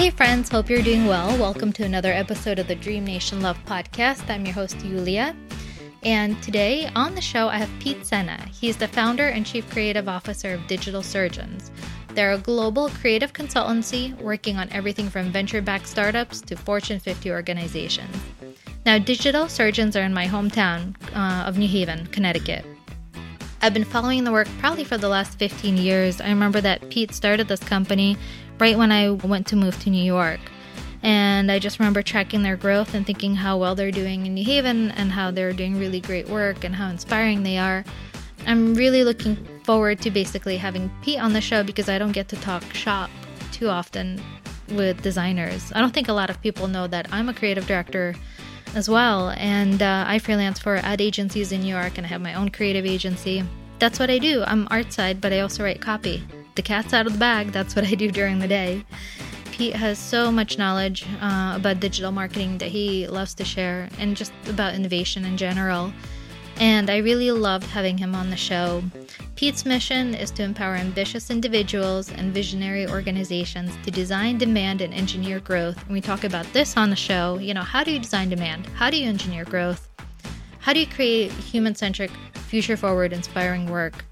Hey, friends, hope you're doing well. Welcome to another episode of the Dream Nation Love podcast. I'm your host, Yulia. And today on the show, I have Pete Sena. He's the founder and chief creative officer of Digital Surgeons. They're a global creative consultancy working on everything from venture backed startups to Fortune 50 organizations. Now, Digital Surgeons are in my hometown uh, of New Haven, Connecticut. I've been following the work probably for the last 15 years. I remember that Pete started this company right when I went to move to New York. And I just remember tracking their growth and thinking how well they're doing in New Haven and how they're doing really great work and how inspiring they are. I'm really looking forward to basically having Pete on the show because I don't get to talk shop too often with designers. I don't think a lot of people know that I'm a creative director as well, and uh, I freelance for ad agencies in New York and I have my own creative agency. That's what I do. I'm art side, but I also write copy the cat's out of the bag. That's what I do during the day. Pete has so much knowledge uh, about digital marketing that he loves to share and just about innovation in general. And I really loved having him on the show. Pete's mission is to empower ambitious individuals and visionary organizations to design, demand, and engineer growth. And we talk about this on the show. You know, how do you design demand? How do you engineer growth? How do you create human centric, future forward, inspiring work?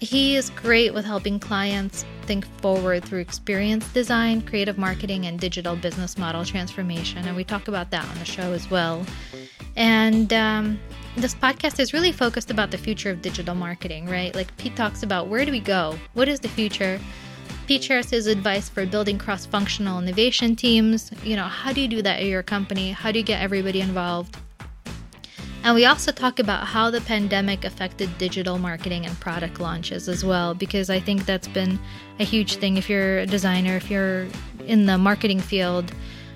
He is great with helping clients think forward through experience design, creative marketing, and digital business model transformation. And we talk about that on the show as well. And um, this podcast is really focused about the future of digital marketing, right? Like Pete talks about where do we go? What is the future? Pete shares his advice for building cross functional innovation teams. You know, how do you do that at your company? How do you get everybody involved? And we also talk about how the pandemic affected digital marketing and product launches as well, because I think that's been a huge thing. If you're a designer, if you're in the marketing field,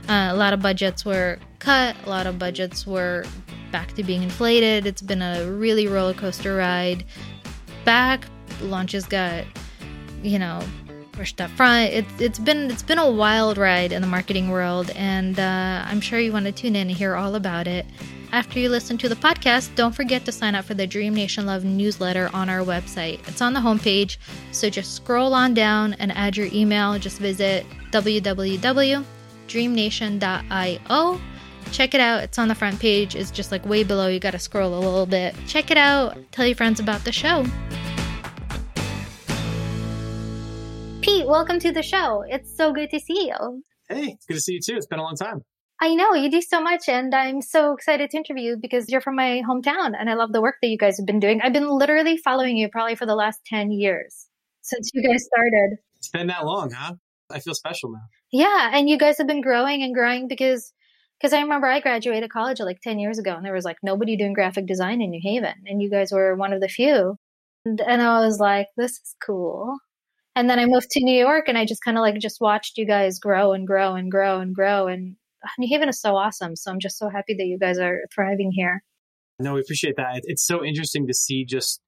uh, a lot of budgets were cut, a lot of budgets were back to being inflated. It's been a really roller coaster ride. Back launches got, you know, pushed up front. It's it's been it's been a wild ride in the marketing world, and uh, I'm sure you want to tune in and hear all about it. After you listen to the podcast, don't forget to sign up for the Dream Nation Love newsletter on our website. It's on the homepage, so just scroll on down and add your email. Just visit www.dreamnation.io. Check it out. It's on the front page. It's just like way below. You got to scroll a little bit. Check it out. Tell your friends about the show. Pete, welcome to the show. It's so good to see you. Hey, good to see you too. It's been a long time. I know you do so much, and I'm so excited to interview you because you're from my hometown, and I love the work that you guys have been doing. I've been literally following you probably for the last ten years since you guys started. It's been that long, huh? I feel special now. Yeah, and you guys have been growing and growing because because I remember I graduated college like ten years ago, and there was like nobody doing graphic design in New Haven, and you guys were one of the few. And, and I was like, this is cool. And then I moved to New York, and I just kind of like just watched you guys grow and grow and grow and grow, and New Haven is so awesome. So I'm just so happy that you guys are thriving here. No, we appreciate that. It's so interesting to see just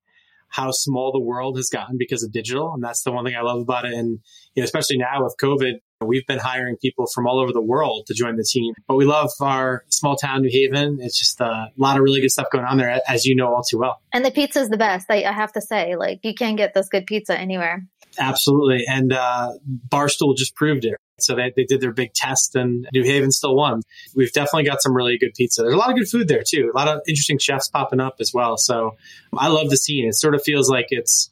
how small the world has gotten because of digital. And that's the one thing I love about it. And you know, especially now with COVID, we've been hiring people from all over the world to join the team. But we love our small town, New Haven. It's just a lot of really good stuff going on there, as you know all too well. And the pizza is the best. I, I have to say, like, you can't get this good pizza anywhere. Absolutely. And uh, Barstool just proved it. So they, they did their big test and New Haven still won. We've definitely got some really good pizza. There's a lot of good food there too. A lot of interesting chefs popping up as well. So I love the scene. It sort of feels like it's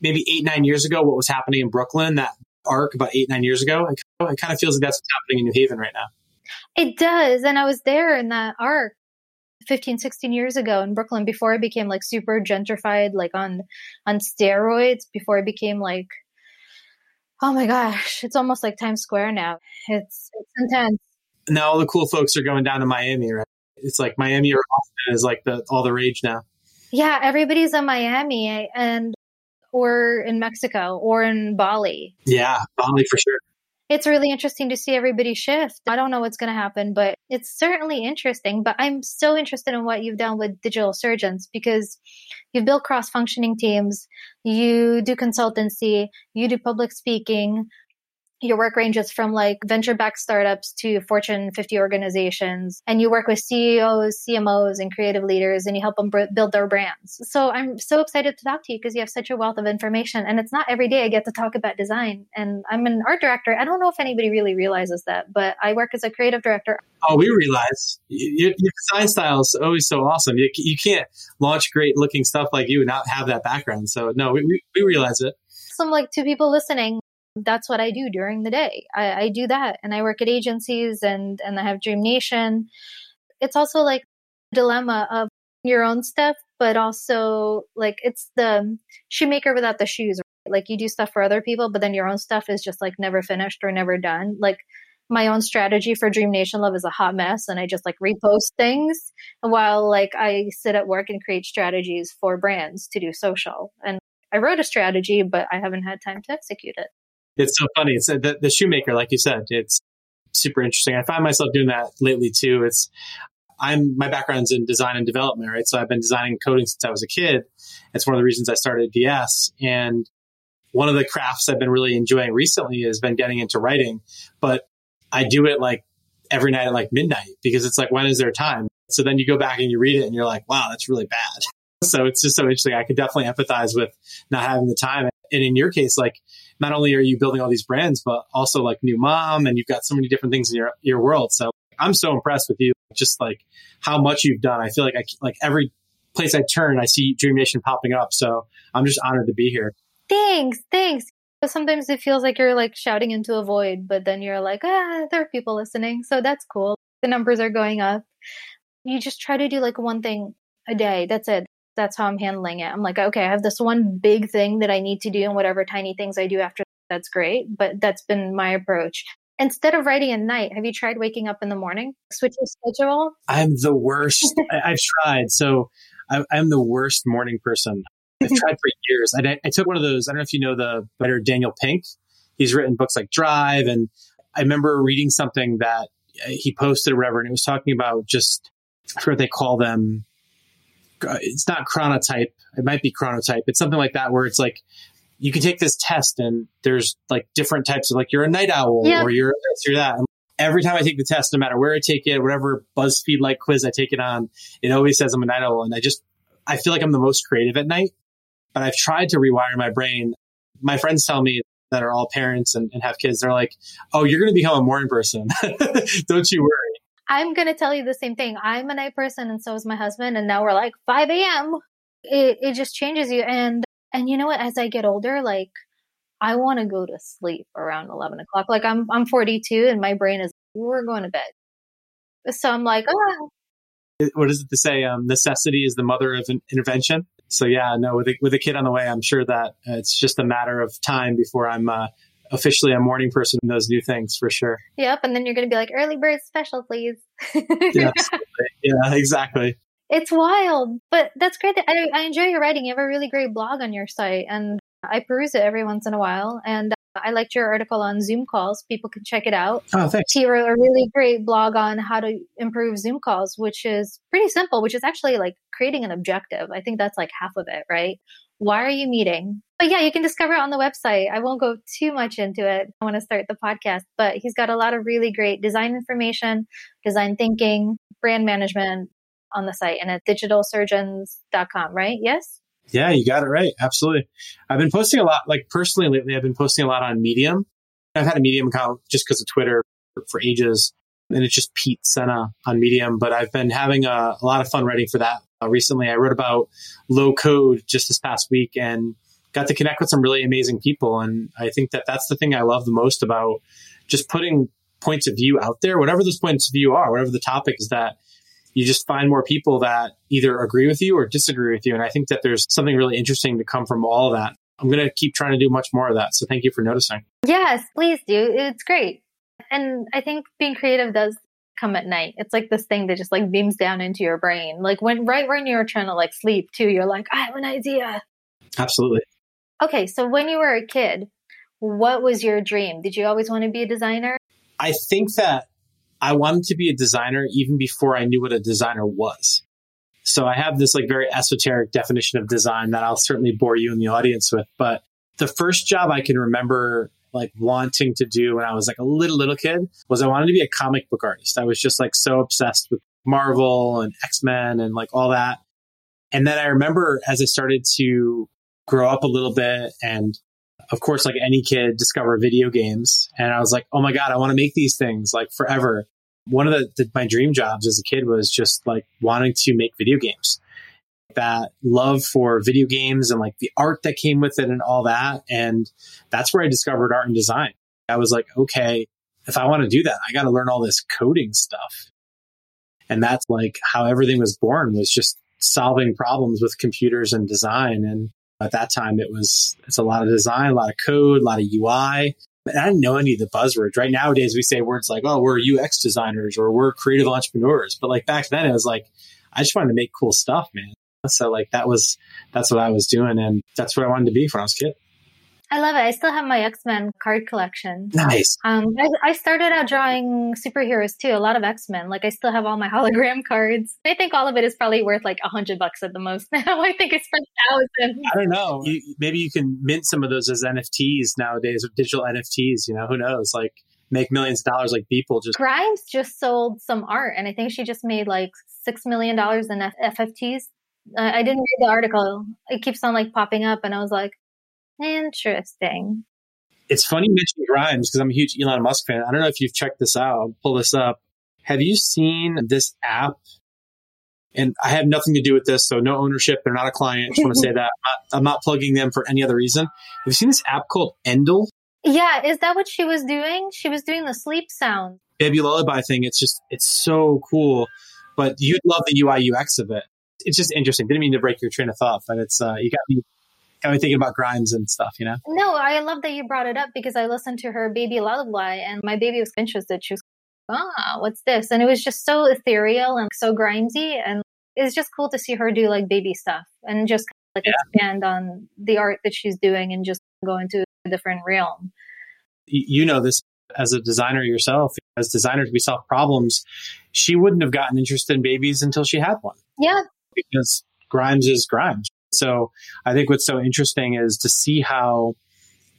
maybe eight, nine years ago, what was happening in Brooklyn, that arc about eight, nine years ago. It kind of feels like that's what's happening in New Haven right now. It does. And I was there in that arc 15 16 years ago in brooklyn before it became like super gentrified like on on steroids before it became like oh my gosh, it's almost like Times Square now. It's it's intense. Now all the cool folks are going down to Miami, right? It's like Miami or Austin is like the all the rage now. Yeah, everybody's in Miami eh, and or in Mexico or in Bali. Yeah, Bali for sure it's really interesting to see everybody shift. I don't know what's going to happen, but it's certainly interesting. But I'm so interested in what you've done with digital surgeons because you've built cross functioning teams, you do consultancy, you do public speaking, your work ranges from like venture backed startups to Fortune 50 organizations. And you work with CEOs, CMOs, and creative leaders, and you help them build their brands. So I'm so excited to talk to you because you have such a wealth of information. And it's not every day I get to talk about design. And I'm an art director. I don't know if anybody really realizes that, but I work as a creative director. Oh, we realize your, your design style is always so awesome. You, you can't launch great looking stuff like you and not have that background. So, no, we, we, we realize it. Some like two people listening, that's what I do during the day. I, I do that and I work at agencies and, and I have Dream Nation. It's also like dilemma of your own stuff, but also like it's the shoemaker without the shoes. Right? Like you do stuff for other people, but then your own stuff is just like never finished or never done. Like my own strategy for Dream Nation Love is a hot mess and I just like repost things while like I sit at work and create strategies for brands to do social. And I wrote a strategy, but I haven't had time to execute it it's so funny. It's uh, the, the shoemaker, like you said, it's super interesting. I find myself doing that lately too. It's, I'm, my background's in design and development, right? So I've been designing coding since I was a kid. It's one of the reasons I started DS. And one of the crafts I've been really enjoying recently has been getting into writing, but I do it like every night at like midnight because it's like, when is there time? So then you go back and you read it and you're like, wow, that's really bad. So it's just so interesting. I could definitely empathize with not having the time. And in your case, like not only are you building all these brands, but also like new mom and you've got so many different things in your, your world. So I'm so impressed with you, just like how much you've done. I feel like I, like every place I turn, I see Dream Nation popping up. So I'm just honored to be here. Thanks. Thanks. Sometimes it feels like you're like shouting into a void, but then you're like, ah, there are people listening. So that's cool. The numbers are going up. You just try to do like one thing a day. That's it that's how I'm handling it. I'm like, okay, I have this one big thing that I need to do, and whatever tiny things I do after that's great. But that's been my approach. Instead of writing at night, have you tried waking up in the morning? Switch your schedule? I'm the worst. I, have tried. So I, am the worst morning person. I've tried for years. I, I took one of those. I don't know if you know the writer Daniel Pink. He's written books like Drive. And I remember reading something that uh, he posted or whatever, and it was talking about just, I forget what they call them, it's not chronotype. It might be chronotype. It's something like that where it's like you can take this test and there's like different types of like you're a night owl yeah. or you're this, you're that. And every time I take the test, no matter where I take it, whatever BuzzFeed like quiz I take it on, it always says I'm a night owl. And I just I feel like I'm the most creative at night. But I've tried to rewire my brain. My friends tell me that are all parents and, and have kids, they're like, "Oh, you're going to become a morning person. Don't you worry." I'm going to tell you the same thing. I'm a night person and so is my husband. And now we're like 5 a.m. It, it just changes you. And, and you know what? As I get older, like I want to go to sleep around 11 o'clock. Like I'm, I'm 42 and my brain is, we're going to bed. So I'm like, oh. What is it to say? Um, necessity is the mother of an intervention. So yeah, no, with a, with a kid on the way, I'm sure that it's just a matter of time before I'm uh, officially a morning person in those new things for sure. Yep. And then you're going to be like, early bird special, please. yeah, yeah, exactly. It's wild, but that's great. That I, I enjoy your writing. You have a really great blog on your site, and I peruse it every once in a while. And uh, I liked your article on Zoom calls. People can check it out. Oh, thanks. He wrote a really great blog on how to improve Zoom calls, which is pretty simple, which is actually like creating an objective. I think that's like half of it, right? Why are you meeting? But yeah, you can discover it on the website. I won't go too much into it. I want to start the podcast, but he's got a lot of really great design information, design thinking, brand management on the site and at digitalsurgeons.com, right? Yes? Yeah, you got it right. Absolutely. I've been posting a lot, like personally lately, I've been posting a lot on Medium. I've had a Medium account just because of Twitter for ages. And it's just Pete Sena on Medium, but I've been having a, a lot of fun writing for that Uh, recently. I wrote about low code just this past week and got to connect with some really amazing people. And I think that that's the thing I love the most about just putting points of view out there, whatever those points of view are, whatever the topic is that you just find more people that either agree with you or disagree with you. And I think that there's something really interesting to come from all of that. I'm going to keep trying to do much more of that. So thank you for noticing. Yes, please do. It's great. And I think being creative does come at night. It's like this thing that just like beams down into your brain. Like when right when you're trying to like sleep too, you're like, I have an idea. Absolutely. Okay, so when you were a kid, what was your dream? Did you always want to be a designer? I think that I wanted to be a designer even before I knew what a designer was. So I have this like very esoteric definition of design that I'll certainly bore you in the audience with. But the first job I can remember like wanting to do when I was like a little, little kid was I wanted to be a comic book artist. I was just like so obsessed with Marvel and X Men and like all that. And then I remember as I started to grow up a little bit and of course, like any kid, discover video games. And I was like, oh my God, I want to make these things like forever. One of the, the, my dream jobs as a kid was just like wanting to make video games. That love for video games and like the art that came with it and all that. And that's where I discovered art and design. I was like, okay, if I want to do that, I got to learn all this coding stuff. And that's like how everything was born was just solving problems with computers and design. And at that time, it was, it's a lot of design, a lot of code, a lot of UI. And I didn't know any of the buzzwords. Right nowadays, we say words like, oh, we're UX designers or we're creative entrepreneurs. But like back then, it was like, I just wanted to make cool stuff, man. So like that was, that's what I was doing. And that's what I wanted to be when I was a kid. I love it. I still have my X Men card collection. Nice. Um, I, I, started out drawing superheroes too. A lot of X Men. Like I still have all my hologram cards. I think all of it is probably worth like a hundred bucks at the most now. I think it's for thousands. I don't know. You, maybe you can mint some of those as NFTs nowadays, or digital NFTs. You know, who knows? Like make millions of dollars like people just grimes just sold some art and i think she just made like six million dollars in F- ffts uh, i didn't read the article it keeps on like popping up and i was like Interesting. It's funny mentioning Grimes because I'm a huge Elon Musk fan. I don't know if you've checked this out. I'll pull this up. Have you seen this app? And I have nothing to do with this, so no ownership. They're not a client. I just want to say that. I'm not, I'm not plugging them for any other reason. Have you seen this app called Endel? Yeah, is that what she was doing? She was doing the sleep sound. Baby lullaby thing. It's just, it's so cool. But you'd love the UI UX of it. It's just interesting. Didn't mean to break your train of thought, but it's, uh, you got me got me thinking about Grimes and stuff, you know? No, I love that you brought it up because I listened to her baby lullaby and my baby was interested. She was, ah, what's this? And it was just so ethereal and so grimesy. And it's just cool to see her do like baby stuff and just like yeah. expand on the art that she's doing and just go into a different realm. You know this as a designer yourself. As designers, we solve problems. She wouldn't have gotten interested in babies until she had one. Yeah. Because Grimes is Grimes. So I think what's so interesting is to see how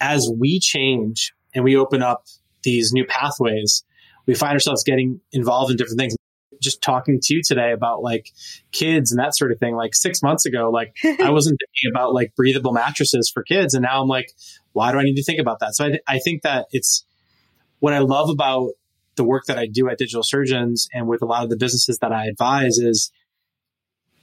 as we change and we open up these new pathways, we find ourselves getting involved in different things. Just talking to you today about like kids and that sort of thing. Like six months ago, like I wasn't thinking about like breathable mattresses for kids. And now I'm like, why do I need to think about that? So I, th- I think that it's what I love about the work that I do at Digital Surgeons and with a lot of the businesses that I advise is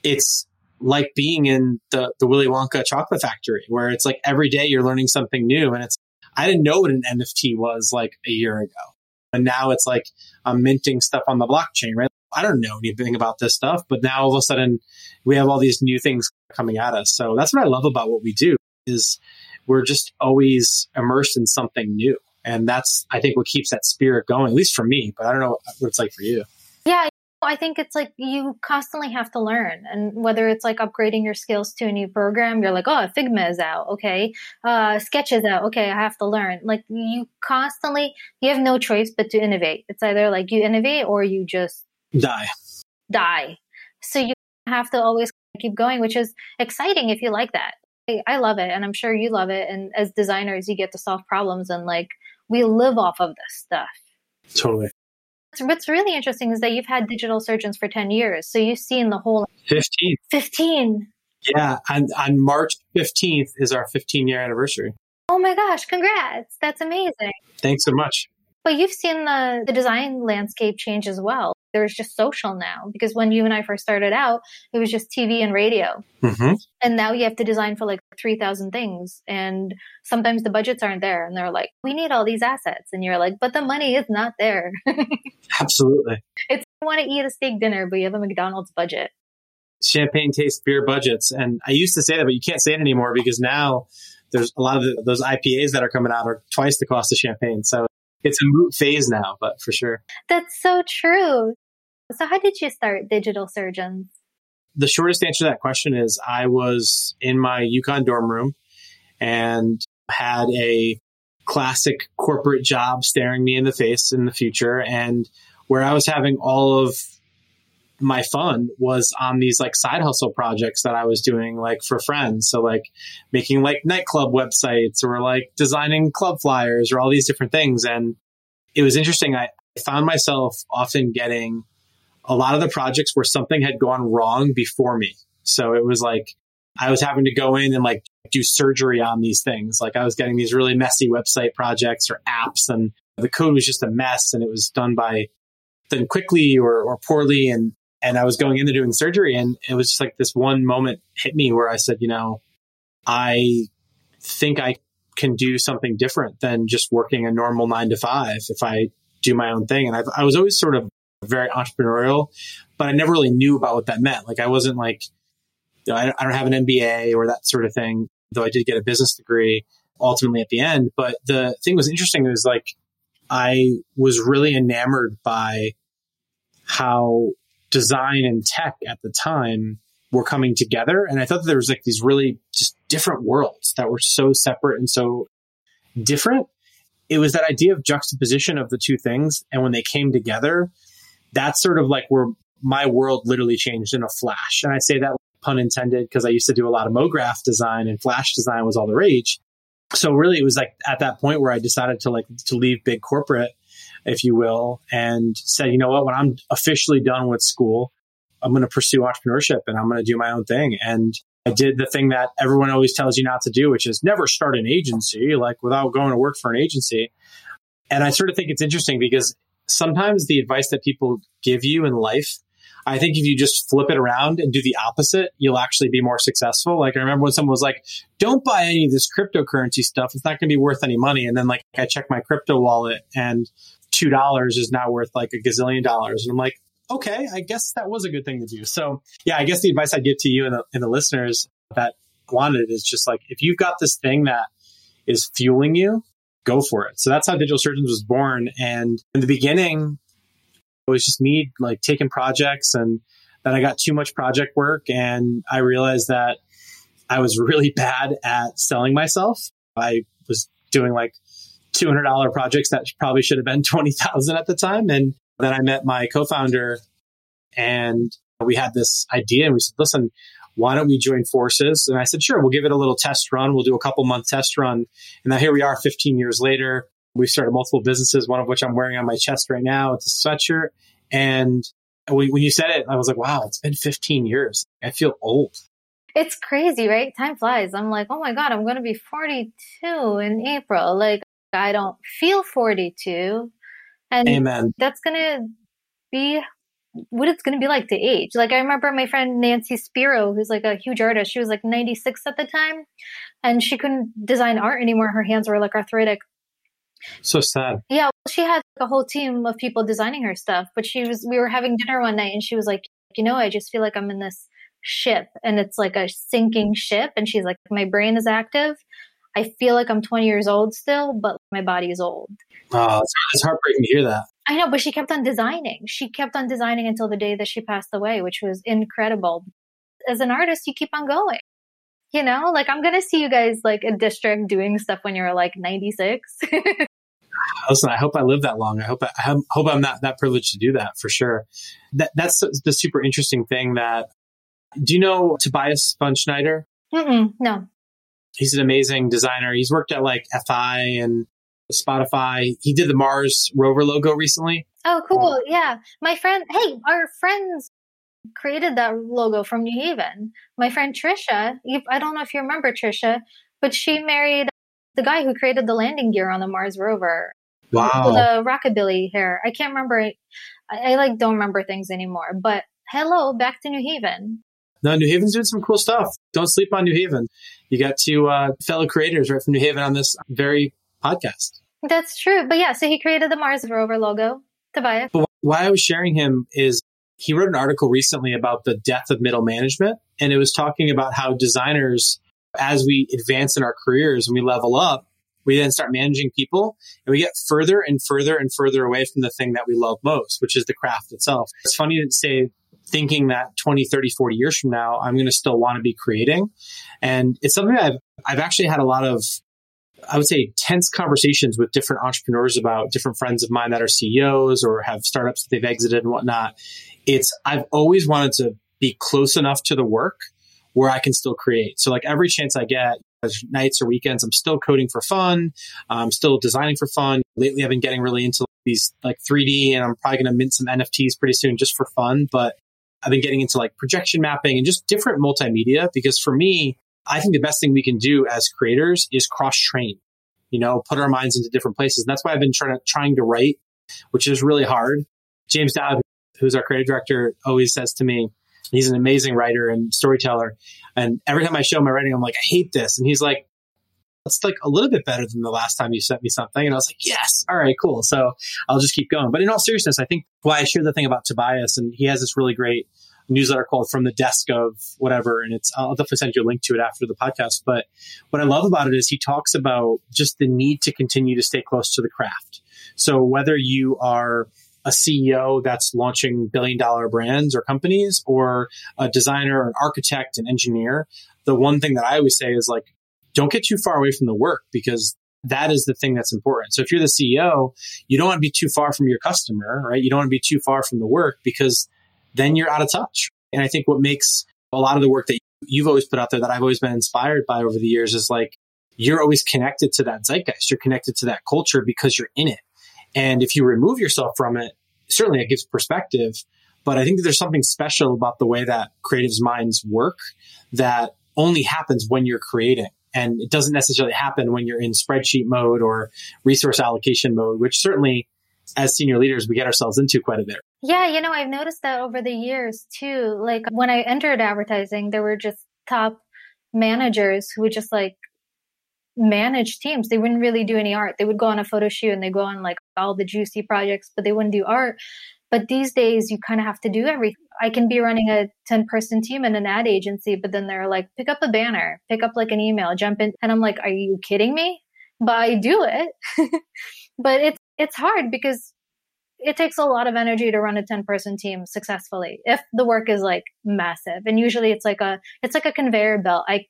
it's like being in the, the Willy Wonka chocolate factory where it's like every day you're learning something new. And it's, I didn't know what an NFT was like a year ago. And now it's like I'm minting stuff on the blockchain, right? I don't know anything about this stuff, but now all of a sudden we have all these new things coming at us. So that's what I love about what we do is we're just always immersed in something new. And that's, I think, what keeps that spirit going, at least for me, but I don't know what it's like for you. Yeah, I think it's like you constantly have to learn, and whether it's like upgrading your skills to a new program, you're like, oh, Figma is out, okay, uh, Sketch is out, okay, I have to learn. Like you constantly, you have no choice but to innovate. It's either like you innovate or you just die, die. So you have to always keep going, which is exciting if you like that. I love it, and I'm sure you love it. And as designers, you get to solve problems, and like we live off of this stuff. Totally. What's really interesting is that you've had digital surgeons for 10 years. So you've seen the whole 15. 15. Yeah. And on March 15th is our 15 year anniversary. Oh my gosh. Congrats. That's amazing. Thanks so much. But you've seen the, the design landscape change as well. There's just social now because when you and I first started out, it was just TV and radio. Mm-hmm. And now you have to design for like 3,000 things. And sometimes the budgets aren't there. And they're like, we need all these assets. And you're like, but the money is not there. Absolutely. It's you want to eat a steak dinner, but you have a McDonald's budget. Champagne taste beer budgets. And I used to say that, but you can't say it anymore because now there's a lot of the, those IPAs that are coming out are twice the cost of champagne. So it's a moot phase now, but for sure. That's so true. So, how did you start Digital Surgeons? The shortest answer to that question is I was in my UConn dorm room and had a classic corporate job staring me in the face in the future, and where I was having all of my fun was on these like side hustle projects that I was doing like for friends. So like making like nightclub websites or like designing club flyers or all these different things. And it was interesting. I found myself often getting a lot of the projects where something had gone wrong before me. So it was like I was having to go in and like do surgery on these things. Like I was getting these really messy website projects or apps and the code was just a mess and it was done by done quickly or, or poorly. And, and I was going into doing surgery and it was just like this one moment hit me where I said, you know, I think I can do something different than just working a normal nine to five if I do my own thing. And I've, I was always sort of very entrepreneurial, but I never really knew about what that meant. Like I wasn't like, you know, I, I don't have an MBA or that sort of thing, though I did get a business degree ultimately at the end. But the thing was interesting was like, I was really enamored by how design and tech at the time were coming together. And I thought that there was like these really just different worlds that were so separate and so different. It was that idea of juxtaposition of the two things. And when they came together, that's sort of like where my world literally changed in a flash. And I say that pun intended because I used to do a lot of MoGraph design and Flash design was all the rage. So really it was like at that point where I decided to like to leave big corporate, if you will, and said, you know what, when I'm officially done with school, I'm going to pursue entrepreneurship and I'm going to do my own thing. And I did the thing that everyone always tells you not to do, which is never start an agency, like without going to work for an agency. And I sort of think it's interesting because sometimes the advice that people give you in life, I think if you just flip it around and do the opposite, you'll actually be more successful. Like I remember when someone was like, don't buy any of this cryptocurrency stuff. It's not going to be worth any money. And then like I check my crypto wallet and $2 is now worth like a gazillion dollars. And I'm like, okay, I guess that was a good thing to do. So yeah, I guess the advice I give to you and the, and the listeners that wanted is just like, if you've got this thing that is fueling you, go for it. So that's how Digital Surgeons was born. And in the beginning, it was just me like taking projects and then I got too much project work and I realized that I was really bad at selling myself. I was doing like $200 projects that probably should have been 20,000 at the time. And then I met my co-founder and we had this idea and we said, listen, why don't we join forces? And I said, sure, we'll give it a little test run. We'll do a couple month test run. And now here we are 15 years later. We've started multiple businesses, one of which I'm wearing on my chest right now. It's a sweatshirt. And when you said it, I was like, wow, it's been 15 years. I feel old. It's crazy, right? Time flies. I'm like, oh my God, I'm going to be 42 in April. Like, I don't feel 42. And Amen. that's going to be what it's going to be like to age. Like I remember my friend Nancy Spiro, who's like a huge artist. She was like 96 at the time and she couldn't design art anymore. Her hands were like arthritic. So sad. Yeah. She had like, a whole team of people designing her stuff, but she was, we were having dinner one night and she was like, you know, I just feel like I'm in this ship and it's like a sinking ship. And she's like, my brain is active. I feel like I'm 20 years old still, but my body is old. Oh, it's heartbreaking to hear that. I know, but she kept on designing. She kept on designing until the day that she passed away, which was incredible. As an artist, you keep on going. You know, like I'm going to see you guys like a district doing stuff when you're like 96. Listen, I hope I live that long. I hope I, I hope I'm not that privileged to do that for sure. That that's the super interesting thing. That do you know Tobias van Schneider? Mm-mm, no. He's an amazing designer. He's worked at like FI and Spotify. He did the Mars rover logo recently. Oh, cool. Yeah. My friend, hey, our friends created that logo from New Haven. My friend Trisha, I don't know if you remember Trisha, but she married the guy who created the landing gear on the Mars rover. Wow. The rockabilly hair. I can't remember. I, I like don't remember things anymore. But hello, back to New Haven. No, New Haven's doing some cool stuff. Don't sleep on New Haven. You got two uh, fellow creators right from New Haven on this very podcast. That's true. But yeah, so he created the Mars rover logo, Tobias. But why I was sharing him is he wrote an article recently about the death of middle management. And it was talking about how designers, as we advance in our careers and we level up, we then start managing people and we get further and further and further away from the thing that we love most, which is the craft itself. It's funny to say thinking that 20, 30, 40 years from now, I'm going to still want to be creating. And it's something I've, I've actually had a lot of I would say tense conversations with different entrepreneurs about different friends of mine that are CEOs or have startups that they've exited and whatnot. It's, I've always wanted to be close enough to the work where I can still create. So like every chance I get, nights or weekends, I'm still coding for fun. I'm still designing for fun. Lately, I've been getting really into these like 3D and I'm probably going to mint some NFTs pretty soon just for fun. But I've been getting into like projection mapping and just different multimedia because for me, I think the best thing we can do as creators is cross train, you know, put our minds into different places. And that's why I've been trying to, trying to write, which is really hard. James Dowd, who's our creative director, always says to me, he's an amazing writer and storyteller. And every time I show my writing, I'm like, I hate this. And he's like, it's like a little bit better than the last time you sent me something. And I was like, yes, all right, cool. So I'll just keep going. But in all seriousness, I think why I share the thing about Tobias and he has this really great newsletter called From the Desk of whatever. And it's, I'll definitely send you a link to it after the podcast. But what I love about it is he talks about just the need to continue to stay close to the craft. So whether you are a CEO that's launching billion dollar brands or companies or a designer, an architect, an engineer, the one thing that I always say is like, don't get too far away from the work because that is the thing that's important. So if you're the CEO, you don't want to be too far from your customer, right? You don't want to be too far from the work because then you're out of touch. And I think what makes a lot of the work that you've always put out there that I've always been inspired by over the years is like, you're always connected to that zeitgeist. You're connected to that culture because you're in it. And if you remove yourself from it, certainly it gives perspective. But I think that there's something special about the way that creatives' minds work that only happens when you're creating. And it doesn't necessarily happen when you're in spreadsheet mode or resource allocation mode, which certainly as senior leaders, we get ourselves into quite a bit. Yeah, you know, I've noticed that over the years too. Like when I entered advertising, there were just top managers who would just like manage teams. They wouldn't really do any art. They would go on a photo shoot and they go on like all the juicy projects, but they wouldn't do art. But these days, you kind of have to do everything. I can be running a 10 person team in an ad agency, but then they're like, pick up a banner, pick up like an email, jump in. And I'm like, are you kidding me? But I do it. but it's, it's hard because it takes a lot of energy to run a 10 person team successfully if the work is like massive and usually it's like a it's like a conveyor belt i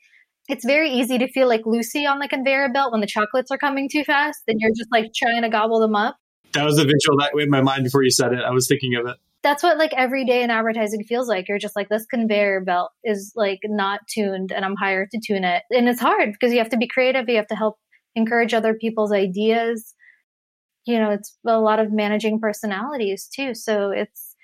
it's very easy to feel like lucy on the conveyor belt when the chocolates are coming too fast and you're just like trying to gobble them up that was the visual that in my mind before you said it. I was thinking of it. That's what like every day in advertising feels like. You're just like this conveyor belt is like not tuned and I'm hired to tune it. And it's hard because you have to be creative, you have to help encourage other people's ideas. You know, it's a lot of managing personalities too. So it's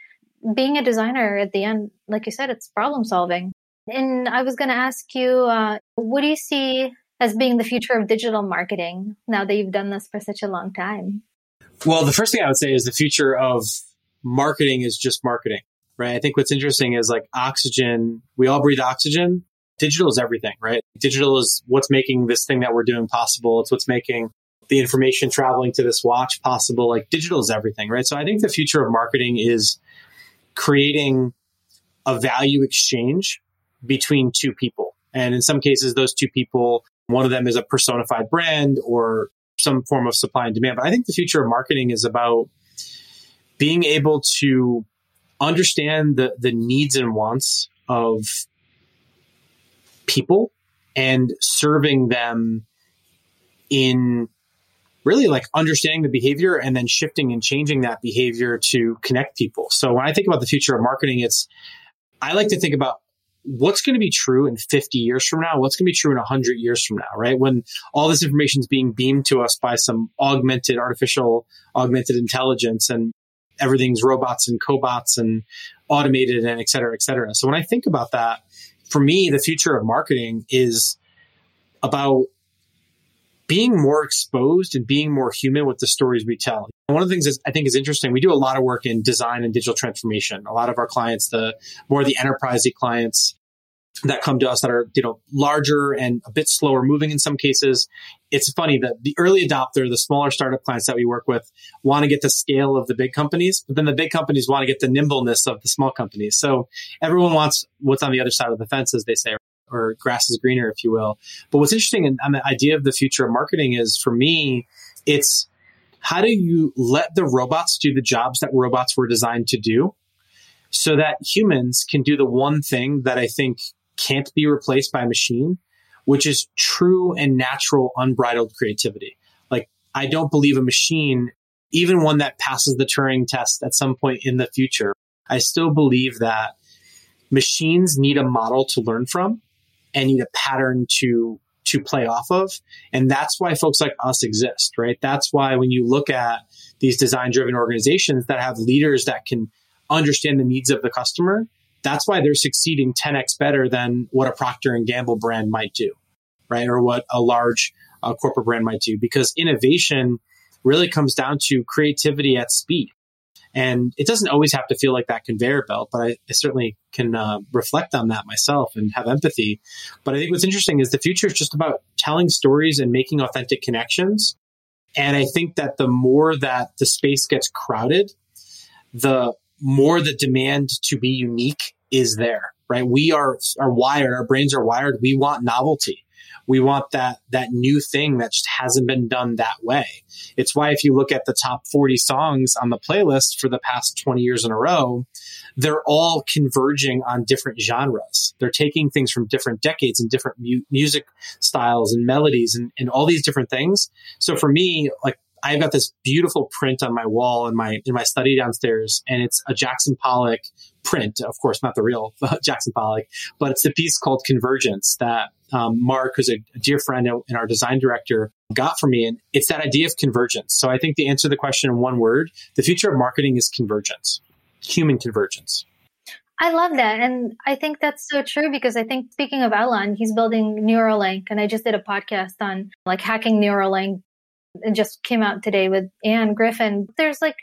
being a designer at the end, like you said, it's problem solving. And I was going to ask you, uh, what do you see as being the future of digital marketing now that you've done this for such a long time? Well, the first thing I would say is the future of marketing is just marketing, right? I think what's interesting is like oxygen, we all breathe oxygen. Digital is everything, right? Digital is what's making this thing that we're doing possible. It's what's making the information traveling to this watch possible. Like digital is everything, right? So I think the future of marketing is creating a value exchange between two people. And in some cases, those two people, one of them is a personified brand or some form of supply and demand. But I think the future of marketing is about being able to understand the, the needs and wants of people and serving them in really like understanding the behavior and then shifting and changing that behavior to connect people. So when I think about the future of marketing, it's, I like to think about what's going to be true in 50 years from now? What's going to be true in 100 years from now, right? When all this information is being beamed to us by some augmented, artificial, augmented intelligence and everything's robots and cobots and automated and et cetera, et cetera. So when I think about that, for me, the future of marketing is about being more exposed and being more human with the stories we tell. One of the things that I think is interesting, we do a lot of work in design and digital transformation. A lot of our clients, the more the enterprisey clients that come to us that are, you know, larger and a bit slower moving in some cases. It's funny that the early adopter, the smaller startup clients that we work with want to get the scale of the big companies, but then the big companies want to get the nimbleness of the small companies. So everyone wants what's on the other side of the fence, as they say, or grass is greener, if you will. But what's interesting on the idea of the future of marketing is for me, it's how do you let the robots do the jobs that robots were designed to do so that humans can do the one thing that I think can't be replaced by a machine, which is true and natural, unbridled creativity. Like, I don't believe a machine, even one that passes the Turing test at some point in the future, I still believe that machines need a model to learn from and need a pattern to to play off of. And that's why folks like us exist, right? That's why when you look at these design driven organizations that have leaders that can understand the needs of the customer, that's why they're succeeding 10x better than what a Procter and Gamble brand might do, right? Or what a large uh, corporate brand might do because innovation really comes down to creativity at speed. And it doesn't always have to feel like that conveyor belt, but I, I certainly can uh, reflect on that myself and have empathy. But I think what's interesting is the future is just about telling stories and making authentic connections. And I think that the more that the space gets crowded, the more the demand to be unique is there, right? We are, are wired, our brains are wired. We want novelty we want that that new thing that just hasn't been done that way. It's why if you look at the top 40 songs on the playlist for the past 20 years in a row, they're all converging on different genres. They're taking things from different decades and different mu- music styles and melodies and, and all these different things. So for me, like I've got this beautiful print on my wall in my in my study downstairs, and it's a Jackson Pollock print. Of course, not the real Jackson Pollock, but it's the piece called Convergence that um, Mark, who's a, dear friend and our design director, got for me. And it's that idea of convergence. So I think the answer to the question in one word, the future of marketing is convergence, human convergence. I love that. And I think that's so true because I think speaking of Elon, he's building Neuralink. And I just did a podcast on like hacking Neuralink and just came out today with Anne Griffin. There's like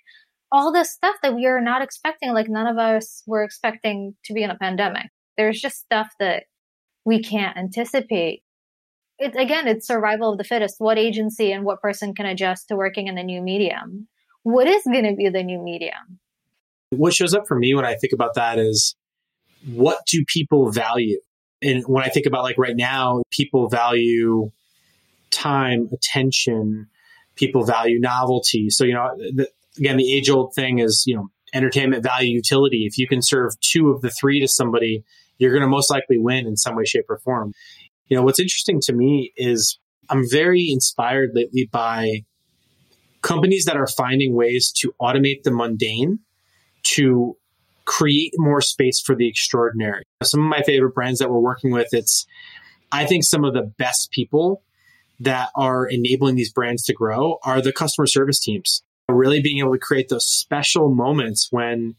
all this stuff that we are not expecting. Like none of us were expecting to be in a pandemic. There's just stuff that we can't anticipate. It's again, it's survival of the fittest. What agency and what person can adjust to working in the new medium? What is going to be the new medium? What shows up for me when I think about that is what do people value? And when I think about like right now, people value time, attention, people value novelty. So, you know, the, again, the age old thing is, you know, entertainment value utility. If you can serve two of the three to somebody, you're going to most likely win in some way, shape, or form. You know, what's interesting to me is I'm very inspired lately by companies that are finding ways to automate the mundane to create more space for the extraordinary. Some of my favorite brands that we're working with, it's, I think some of the best people that are enabling these brands to grow are the customer service teams. Really being able to create those special moments when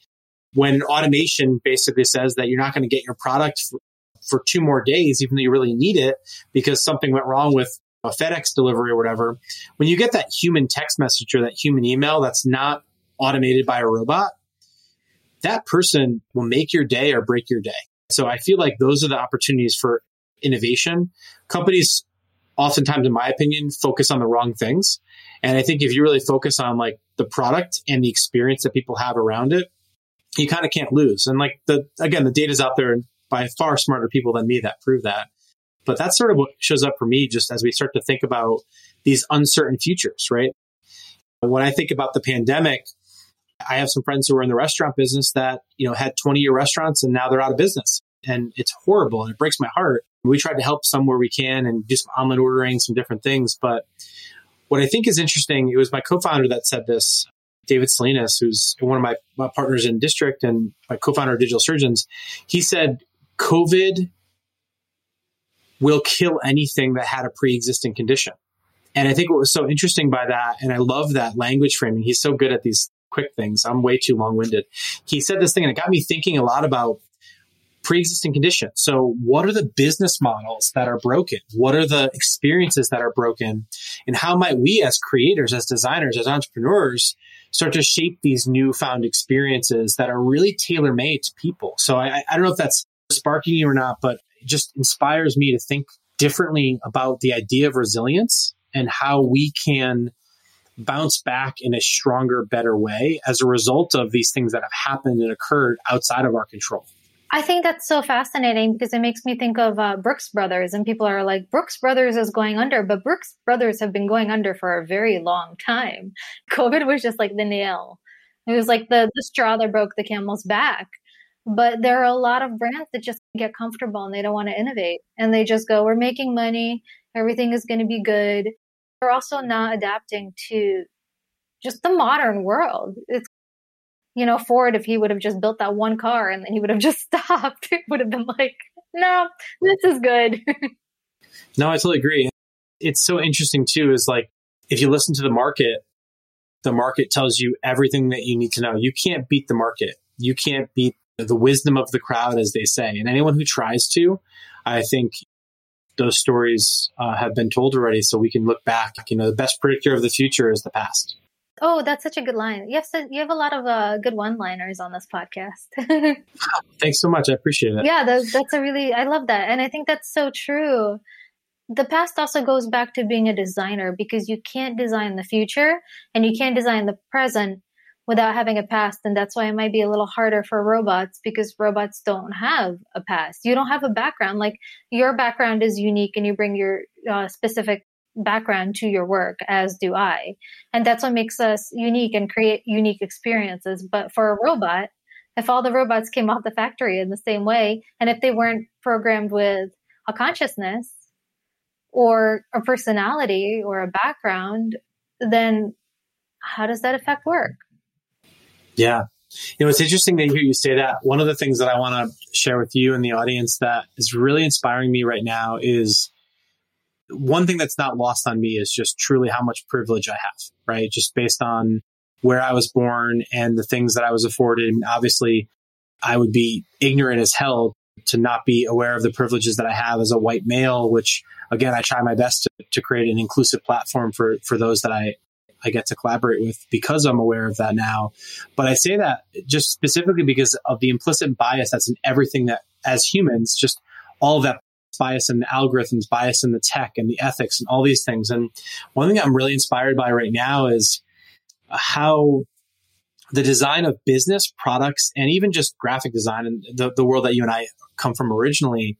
when automation basically says that you're not going to get your product for, for two more days, even though you really need it because something went wrong with a FedEx delivery or whatever, when you get that human text message or that human email that's not automated by a robot, that person will make your day or break your day. So I feel like those are the opportunities for innovation. Companies oftentimes, in my opinion, focus on the wrong things. And I think if you really focus on like the product and the experience that people have around it, you kind of can't lose. And like the, again, the data's out there by far smarter people than me that prove that. But that's sort of what shows up for me just as we start to think about these uncertain futures, right? When I think about the pandemic, I have some friends who are in the restaurant business that, you know, had 20 year restaurants and now they're out of business. And it's horrible and it breaks my heart. We tried to help some where we can and do some online ordering, some different things. But what I think is interesting, it was my co-founder that said this David Salinas, who's one of my, my partners in District and my co-founder of Digital Surgeons, he said COVID will kill anything that had a pre-existing condition. And I think what was so interesting by that, and I love that language framing. He's so good at these quick things. I'm way too long-winded. He said this thing and it got me thinking a lot about pre-existing conditions. So what are the business models that are broken? What are the experiences that are broken? And how might we as creators, as designers, as entrepreneurs start to shape these newfound experiences that are really tailor made to people. So I, I don't know if that's sparking you or not, but it just inspires me to think differently about the idea of resilience and how we can bounce back in a stronger, better way as a result of these things that have happened and occurred outside of our control. I think that's so fascinating because it makes me think of uh, Brooks Brothers, and people are like, Brooks Brothers is going under, but Brooks Brothers have been going under for a very long time. COVID was just like the nail. It was like the, the straw that broke the camel's back. But there are a lot of brands that just get comfortable and they don't want to innovate. And they just go, we're making money, everything is going to be good. They're also not adapting to just the modern world. It's, you know, Ford, if he would have just built that one car and then he would have just stopped, it would have been like, no, this is good. no, I totally agree. It's so interesting too, is like, if you listen to the market, the market tells you everything that you need to know. You can't beat the market. You can't beat the wisdom of the crowd, as they say. And anyone who tries to, I think those stories uh, have been told already. So we can look back. You know, the best predictor of the future is the past. Oh, that's such a good line. You have, you have a lot of uh, good one-liners on this podcast. Thanks so much. I appreciate it. Yeah, that's, that's a really, I love that. And I think that's so true. The past also goes back to being a designer because you can't design the future and you can't design the present without having a past. And that's why it might be a little harder for robots because robots don't have a past. You don't have a background. Like your background is unique and you bring your uh, specific background to your work, as do I. And that's what makes us unique and create unique experiences. But for a robot, if all the robots came off the factory in the same way, and if they weren't programmed with a consciousness or a personality or a background, then how does that affect work? Yeah. You know, it's interesting to hear you say that. One of the things that I want to share with you and the audience that is really inspiring me right now is one thing that's not lost on me is just truly how much privilege I have, right? Just based on where I was born and the things that I was afforded. Obviously, I would be ignorant as hell to not be aware of the privileges that I have as a white male, which again, I try my best to, to create an inclusive platform for, for those that I, I get to collaborate with because I'm aware of that now. But I say that just specifically because of the implicit bias that's in everything that as humans, just all that bias in the algorithms, bias in the tech and the ethics and all these things. And one thing I'm really inspired by right now is how the design of business products and even just graphic design and the, the world that you and I come from originally,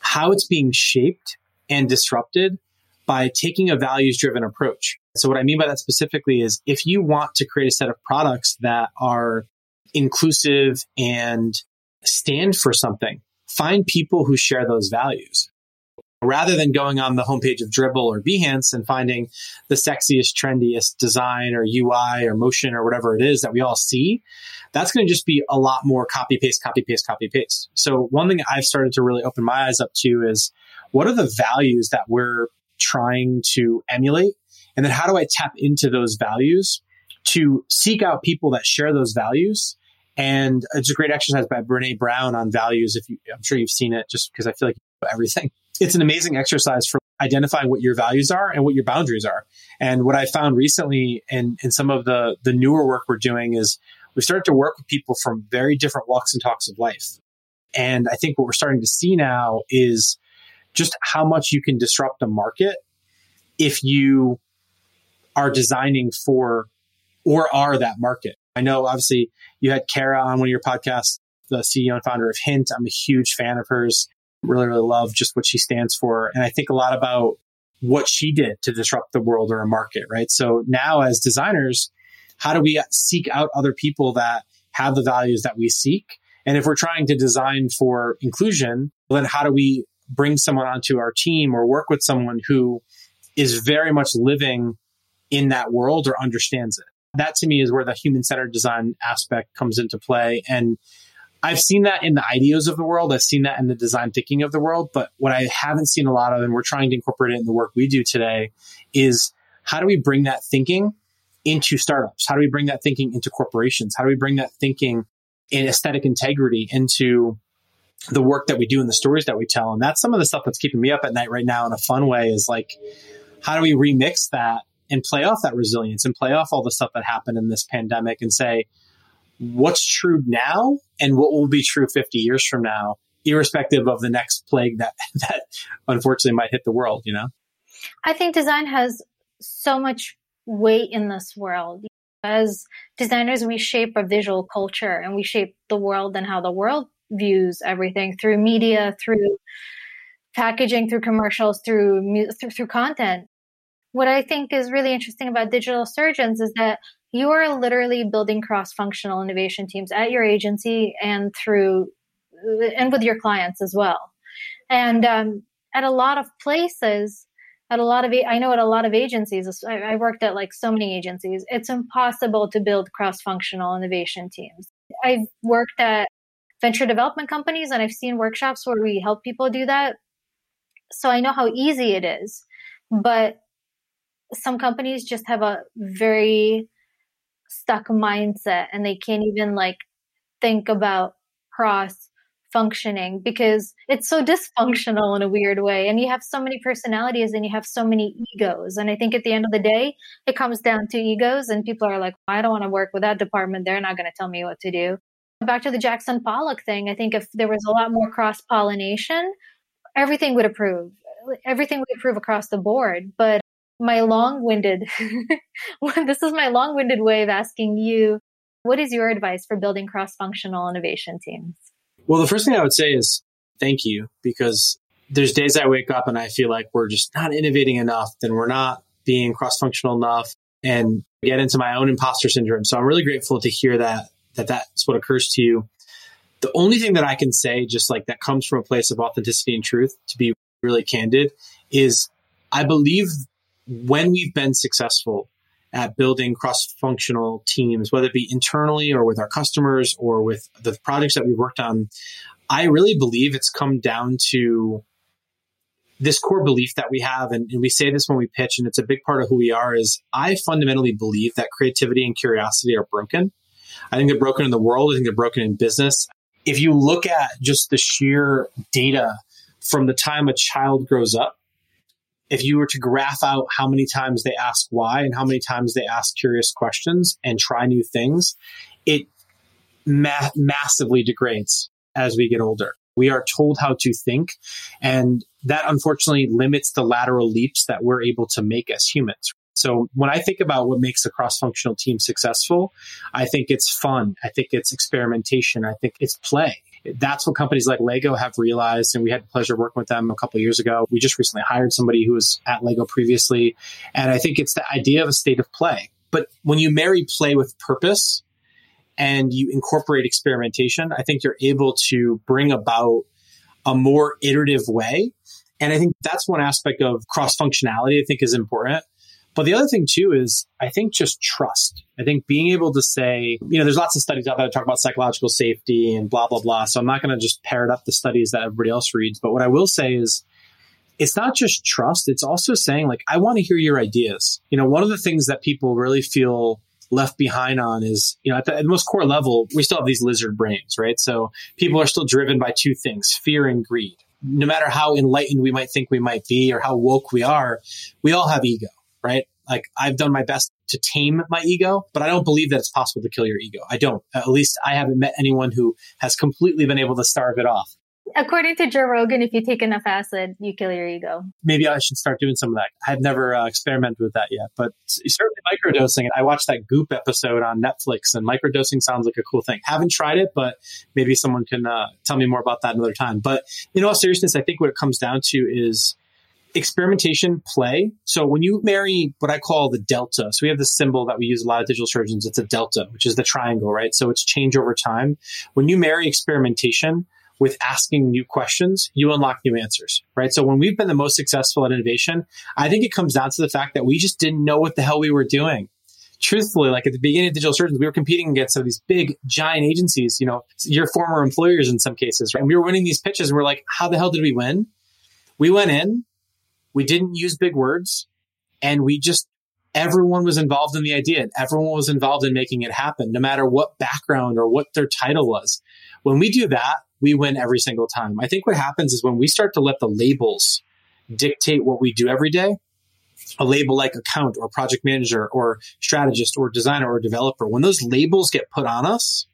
how it's being shaped and disrupted by taking a values driven approach. So what I mean by that specifically is if you want to create a set of products that are inclusive and stand for something, find people who share those values. Rather than going on the homepage of Dribbble or Behance and finding the sexiest, trendiest design or UI or motion or whatever it is that we all see, that's going to just be a lot more copy paste, copy paste, copy paste. So one thing I've started to really open my eyes up to is what are the values that we're trying to emulate? And then how do I tap into those values to seek out people that share those values and it's a great exercise by Brene Brown on values. If you, I'm sure you've seen it just because I feel like you know everything. It's an amazing exercise for identifying what your values are and what your boundaries are. And what I found recently in, in some of the, the newer work we're doing is we started to work with people from very different walks and talks of life. And I think what we're starting to see now is just how much you can disrupt a market if you are designing for or are that market. I know obviously you had Kara on one of your podcasts, the CEO and founder of Hint. I'm a huge fan of hers. Really, really love just what she stands for. And I think a lot about what she did to disrupt the world or a market, right? So now as designers, how do we seek out other people that have the values that we seek? And if we're trying to design for inclusion, then how do we bring someone onto our team or work with someone who is very much living in that world or understands it? That to me is where the human centered design aspect comes into play. And I've seen that in the IDEOs of the world. I've seen that in the design thinking of the world. But what I haven't seen a lot of, and we're trying to incorporate it in the work we do today, is how do we bring that thinking into startups? How do we bring that thinking into corporations? How do we bring that thinking in aesthetic integrity into the work that we do and the stories that we tell? And that's some of the stuff that's keeping me up at night right now in a fun way is like, how do we remix that and play off that resilience and play off all the stuff that happened in this pandemic and say, what's true now and what will be true 50 years from now, irrespective of the next plague that, that unfortunately might hit the world, you know? I think design has so much weight in this world. As designers, we shape a visual culture and we shape the world and how the world views everything through media, through packaging, through commercials, through through, through content what I think is really interesting about digital surgeons is that you are literally building cross-functional innovation teams at your agency and through and with your clients as well. And um, at a lot of places, at a lot of I know at a lot of agencies, I, I worked at like so many agencies. It's impossible to build cross-functional innovation teams. I've worked at venture development companies and I've seen workshops where we help people do that. So I know how easy it is. But some companies just have a very stuck mindset and they can't even like think about cross functioning because it's so dysfunctional in a weird way and you have so many personalities and you have so many egos. And i think at the end of the day it comes down to egos and people are like i don't want to work with that department. They're not going to tell me what to do. Back to the jackson pollock thing i think if there was a lot more cross pollination everything would improve everything would improve across the board but my long-winded this is my long-winded way of asking you what is your advice for building cross-functional innovation teams? Well the first thing i would say is thank you because there's days i wake up and i feel like we're just not innovating enough then we're not being cross-functional enough and get into my own imposter syndrome. So i'm really grateful to hear that that that's what occurs to you. The only thing that i can say just like that comes from a place of authenticity and truth to be really candid is i believe when we've been successful at building cross-functional teams, whether it be internally or with our customers or with the projects that we've worked on, I really believe it's come down to this core belief that we have, and, and, we say this when we pitch, and it's a big part of who we are, is I fundamentally believe that creativity and curiosity are broken. I think they're broken in the world. I think they're broken in business. If you look at just the sheer data from the time a child grows up if you were to graph out how many times they ask why and how many times they ask curious questions and try new things, it ma- massively degrades as we get older. We are told how to think, and that unfortunately limits the lateral leaps that we're able to make as humans. So when I think about what makes a cross-functional team successful, I think it's fun. I think it's experimentation. I think it's play that's what companies like Lego have realized. And we had the pleasure of working with them a couple years ago. We just recently hired somebody who was at Lego previously. And I think it's the idea of a state of play. But when you marry play with purpose and you incorporate experimentation, I think you're able to bring about a more iterative way. And I think that's one aspect of cross functionality I think is important. But the other thing too is I think just trust. I think being able to say, you know, there's lots of studies out there that talk about psychological safety and blah, blah, blah. So I'm not going to just parrot up the studies that everybody else reads. But what I will say is it's not just trust. It's also saying like, I want to hear your ideas. You know, one of the things that people really feel left behind on is, you know, at the, at the most core level, we still have these lizard brains, right? So people are still driven by two things, fear and greed. No matter how enlightened we might think we might be or how woke we are, we all have ego right? Like I've done my best to tame my ego, but I don't believe that it's possible to kill your ego. I don't. At least I haven't met anyone who has completely been able to starve it off. According to Joe Rogan, if you take enough acid, you kill your ego. Maybe I should start doing some of that. I've never uh, experimented with that yet, but certainly microdosing. I watched that Goop episode on Netflix, and microdosing sounds like a cool thing. Haven't tried it, but maybe someone can uh, tell me more about that another time. But in all seriousness, I think what it comes down to is experimentation play. So when you marry what I call the delta, so we have this symbol that we use a lot of digital surgeons. It's a delta, which is the triangle, right? So it's change over time. When you marry experimentation with asking new questions, you unlock new answers, right? So when we've been the most successful at innovation, I think it comes down to the fact that we just didn't know what the hell we were doing truthfully, like at the beginning of digital surgeons, we were competing against some of these big giant agencies, you know, your former employers in some cases, right? And we were winning these pitches and we're like, how the hell did we win? We went in, we didn't use big words and we just, everyone was involved in the idea. and Everyone was involved in making it happen, no matter what background or what their title was. When we do that, we win every single time. I think what happens is when we start to let the labels dictate what we do every day, a label like account or project manager or strategist or designer or developer, when those labels get put on us,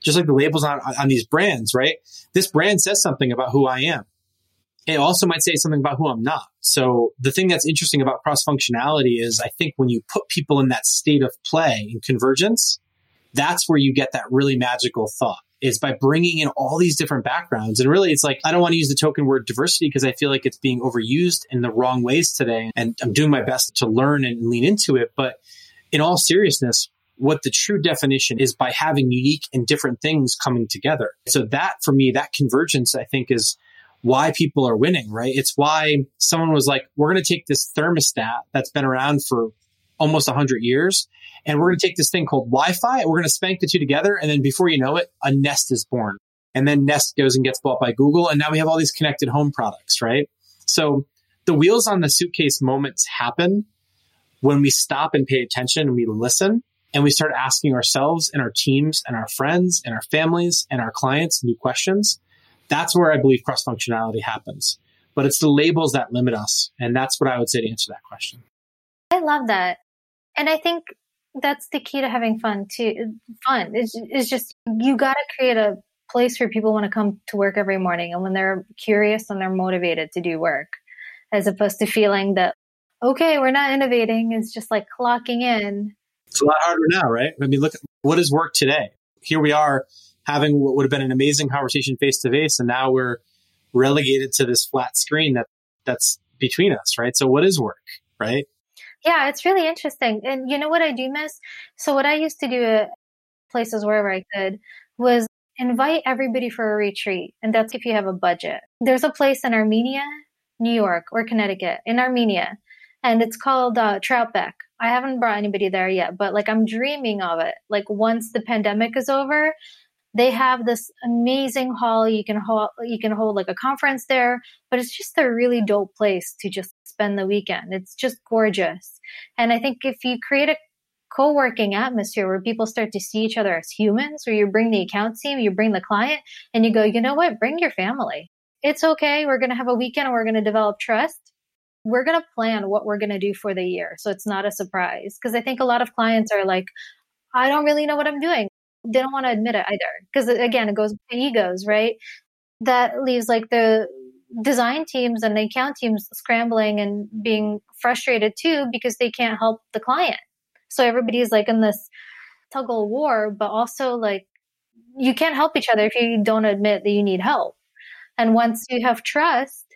just like the labels on, on these brands, right? This brand says something about who I am it also might say something about who I'm not. So the thing that's interesting about cross functionality is I think when you put people in that state of play and convergence, that's where you get that really magical thought is by bringing in all these different backgrounds. And really, it's like, I don't want to use the token word diversity because I feel like it's being overused in the wrong ways today. And I'm doing my best to learn and lean into it. But in all seriousness, what the true definition is by having unique and different things coming together. So that for me, that convergence, I think is why people are winning, right? It's why someone was like, we're going to take this thermostat that's been around for almost 100 years and we're going to take this thing called Wi-Fi. We're going to spank the two together. And then before you know it, a Nest is born. And then Nest goes and gets bought by Google. And now we have all these connected home products, right? So the wheels on the suitcase moments happen when we stop and pay attention and we listen and we start asking ourselves and our teams and our friends and our families and our clients new questions. That's where I believe cross functionality happens. But it's the labels that limit us. And that's what I would say to answer that question. I love that. And I think that's the key to having fun too. Fun is is just you got to create a place where people want to come to work every morning and when they're curious and they're motivated to do work as opposed to feeling that okay, we're not innovating, it's just like clocking in. It's a lot harder now, right? I mean, look at what is work today. Here we are having what would have been an amazing conversation face to face and now we're relegated to this flat screen that that's between us, right? So what is work, right? Yeah, it's really interesting. And you know what I do miss? So what I used to do at places wherever I could was invite everybody for a retreat. And that's if you have a budget. There's a place in Amenia, New York, or Connecticut, in Amenia, and it's called uh, Troutbeck. I haven't brought anybody there yet, but like I'm dreaming of it. Like once the pandemic is over, they have this amazing hall. You can hold, you can hold like a conference there, but it's just a really dope place to just spend the weekend. It's just gorgeous. And I think if you create a co-working atmosphere where people start to see each other as humans, where you bring the account team, you bring the client and you go, you know what? Bring your family. It's okay. We're going to have a weekend and we're going to develop trust. We're going to plan what we're going to do for the year. So it's not a surprise. Cause I think a lot of clients are like, I don't really know what I'm doing. They don't want to admit it either. Cause again, it goes to egos, right? That leaves like the design teams and the account teams scrambling and being frustrated too because they can't help the client. So everybody's like in this tug of war, but also like you can't help each other if you don't admit that you need help. And once you have trust,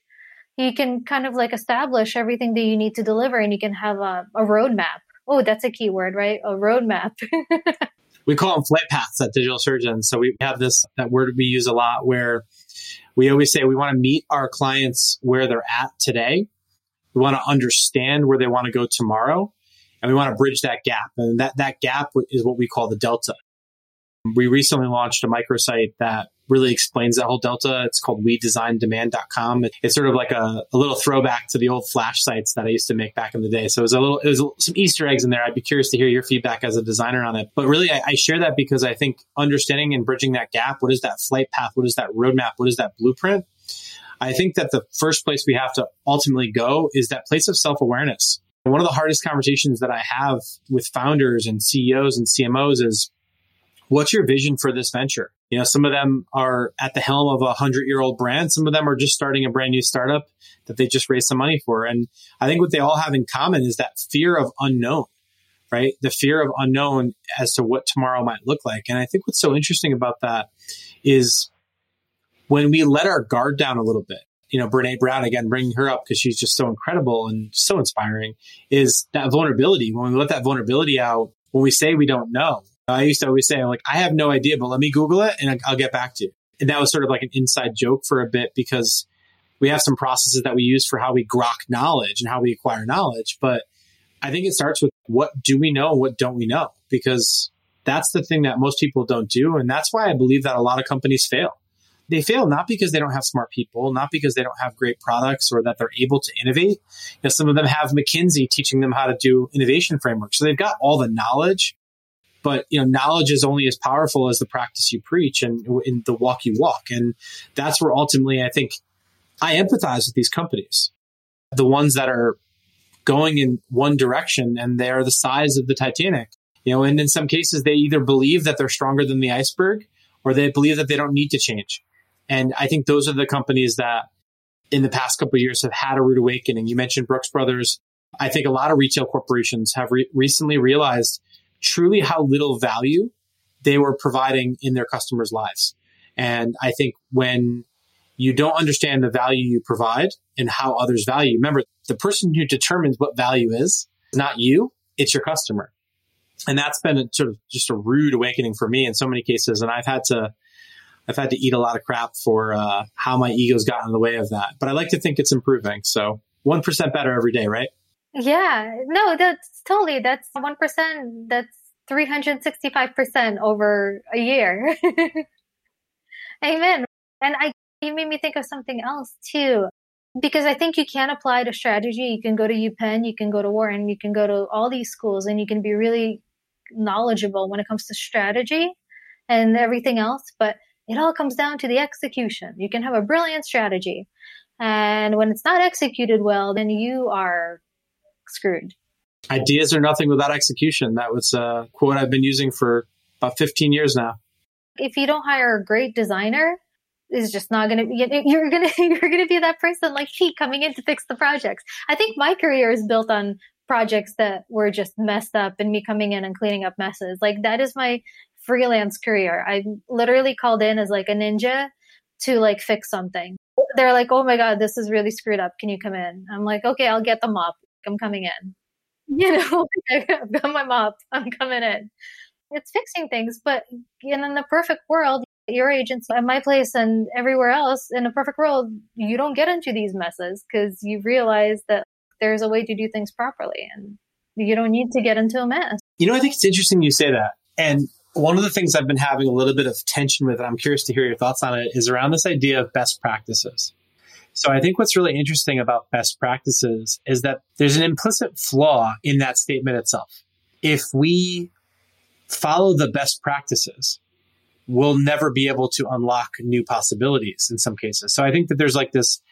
you can kind of like establish everything that you need to deliver and you can have a, a roadmap. Oh, that's a key word, right? A roadmap. we call them flight paths at Digital Surgeons. So we have this, that word we use a lot where we always say we want to meet our clients where they're at today. We want to understand where they want to go tomorrow and we want to bridge that gap. And that, that gap is what we call the delta. We recently launched a microsite that really explains that whole delta. It's called WeDesignDemand.com. It's sort of like a, a, little throwback to the old flash sites that I used to make back in the day. So it was a little, it was some Easter eggs in there. I'd be curious to hear your feedback as a designer on it. But really, I, I share that because I think understanding and bridging that gap, what is that flight path? What is that roadmap? What is that blueprint? I think that the first place we have to ultimately go is that place of self awareness. One of the hardest conversations that I have with founders and CEOs and CMOs is what's your vision for this venture? You know, some of them are at the helm of a hundred year old brand. Some of them are just starting a brand new startup that they just raised some money for. And I think what they all have in common is that fear of unknown, right? The fear of unknown as to what tomorrow might look like. And I think what's so interesting about that is when we let our guard down a little bit, you know, Brene Brown, again, bringing her up because she's just so incredible and so inspiring, is that vulnerability. When we let that vulnerability out, when we say we don't know, I used to always say, like, I have no idea, but let me Google it and I'll get back to you. And that was sort of like an inside joke for a bit because we have some processes that we use for how we grok knowledge and how we acquire knowledge. But I think it starts with what do we know and what don't we know? Because that's the thing that most people don't do. And that's why I believe that a lot of companies fail. They fail not because they don't have smart people, not because they don't have great products or that they're able to innovate. You know, some of them have McKinsey teaching them how to do innovation frameworks. So they've got all the knowledge, but you know, knowledge is only as powerful as the practice you preach and in the walk you walk. And that's where ultimately I think I empathize with these companies, the ones that are going in one direction and they're the size of the Titanic. You know, and in some cases they either believe that they're stronger than the iceberg or they believe that they don't need to change. And I think those are the companies that in the past couple years have had a rude awakening. You mentioned Brooks Brothers. I think a lot of retail corporations have re- recently realized truly how little value they were providing in their customers' lives. And I think when you don't understand the value you provide and how others value, remember the person who determines what value is, not you, it's your customer. And that's been a, sort of just a rude awakening for me in so many cases. And I've had to, I've had to eat a lot of crap for uh, how my ego's gotten in the way of that. But I like to think it's improving. So 1% better every day, right? Yeah. No, that's totally, that's 1%. That's 365% over a year. Amen. And I, you made me think of something else too because I think you can apply to strategy. You can go to UPenn, you can go to Wharton, you can go to all these schools, and you can be really knowledgeable when it comes to strategy and everything else. But it all comes down to the execution. You can have a brilliant strategy, and when it's not executed well, then you are screwed. Ideas are nothing without execution. That was a quote I've been using for about 15 years now. If you don't hire a great designer, is just not going to be you're going to you're going to be that person like she coming in to fix the projects. I think my career is built on projects that were just messed up and me coming in and cleaning up messes. Like that is my freelance career. I literally called in as like a ninja to like fix something. They're like oh my god this is really screwed up. Can you come in? I'm like okay i'll get the mop i'm coming in you know i've got my mop i'm coming in it's fixing things but in the perfect world your agents at my place and everywhere else in a perfect world, you don't get into these messes because you realize that there's a way to do things properly and you don't need to get into a mess. You know, I think it's interesting you say that. And one of the things I've been having a little bit of tension with, and I'm curious to hear your thoughts on it, is around this idea of best practices. So I think what's really interesting about best practices is that there's an implicit flaw in that statement itself. If we follow the best practices, we'll never be able to unlock new possibilities in some cases. So I think that there's like this,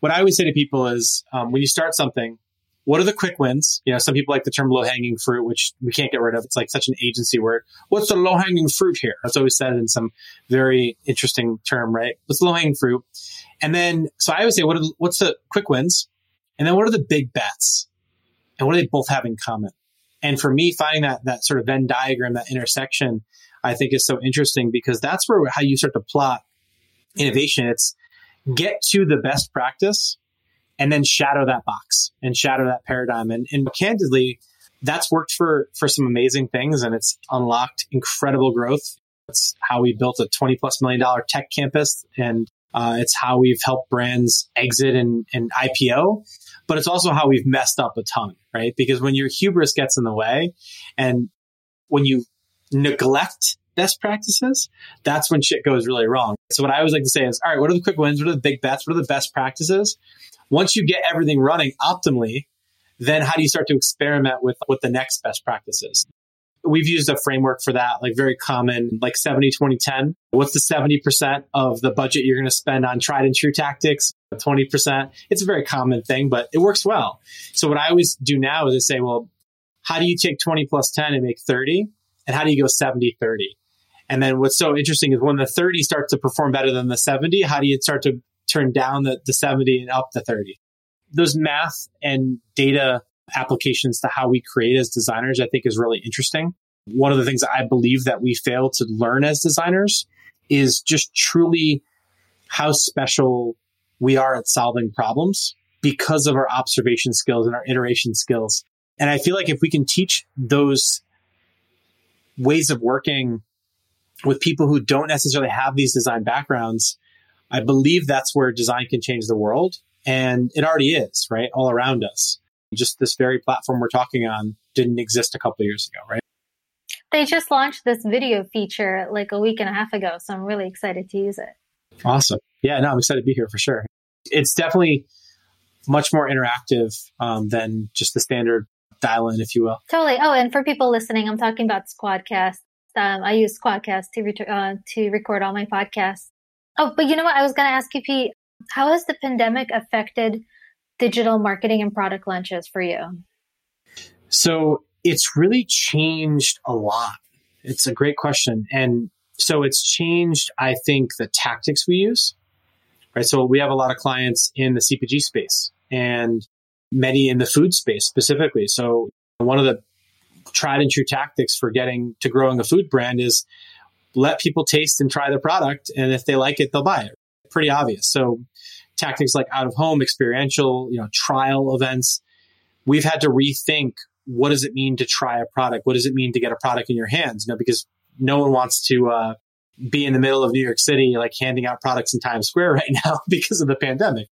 what I always say to people is um, when you start something, what are the quick wins? You know, some people like the term low hanging fruit, which we can't get rid of. It's like such an agency word. What's the low hanging fruit here? That's always said in some very interesting term, right? What's low hanging fruit? And then, so I always say, what are, what's the quick wins? And then what are the big bets? And what do they both have in common? And for me, finding that, that sort of Venn diagram, that intersection I think is so interesting because that's where how you start to plot innovation. It's get to the best practice and then shadow that box and shadow that paradigm. And, and candidly, that's worked for, for some amazing things and it's unlocked incredible growth. It's how we built a 20 plus million dollar tech campus and uh, it's how we've helped brands exit and, and IPO, but it's also how we've messed up a ton, right? Because when your hubris gets in the way and when you neglect best practices, that's when shit goes really wrong. So what I always like to say is, all right, what are the quick wins? What are the big bets? What are the best practices? Once you get everything running optimally, then how do you start to experiment with what the next best practice is? We've used a framework for that, like very common, like 70, 20, 10. What's the 70% of the budget you're going to spend on tried and true tactics? 20%. It's a very common thing, but it works well. So what I always do now is I say, well, how do you take 20 plus 10 and make 30? and how do you go 70 30? And then what's so interesting is when the 30 starts to perform better than the 70, how do you start to turn down the, the 70 and up the 30? Those math and data applications to how we create as designers, I think is really interesting. One of the things I believe that we fail to learn as designers is just truly how special we are at solving problems because of our observation skills and our iteration skills. And I feel like if we can teach those ways of working with people who don't necessarily have these design backgrounds, I believe that's where design can change the world. And it already is, right? All around us. Just this very platform we're talking on didn't exist a couple years ago, right? They just launched this video feature like a week and a half ago. So I'm really excited to use it. Awesome. Yeah, no, I'm excited to be here for sure. It's definitely much more interactive um, than just the standard dial in, if you will. Totally. Oh, and for people listening, I'm talking about Squadcast. Um, I use Squadcast to, uh, to record all my podcasts. Oh, but you know what? I was going to ask you, Pete, how has the pandemic affected digital marketing and product launches for you? So it's really changed a lot. It's a great question. And so it's changed, I think, the tactics we use. Right. So we have a lot of clients in the CPG space and many in the food space specifically. So one of the tried and true tactics for getting to growing a food brand is let people taste and try the product. And if they like it, they'll buy it. Pretty obvious. So tactics like out of home, experiential, you know, trial events. We've had to rethink what does it mean to try a product? What does it mean to get a product in your hands? You know, because no one wants to uh, be in the middle of New York City, like handing out products in Times Square right now because of the pandemic.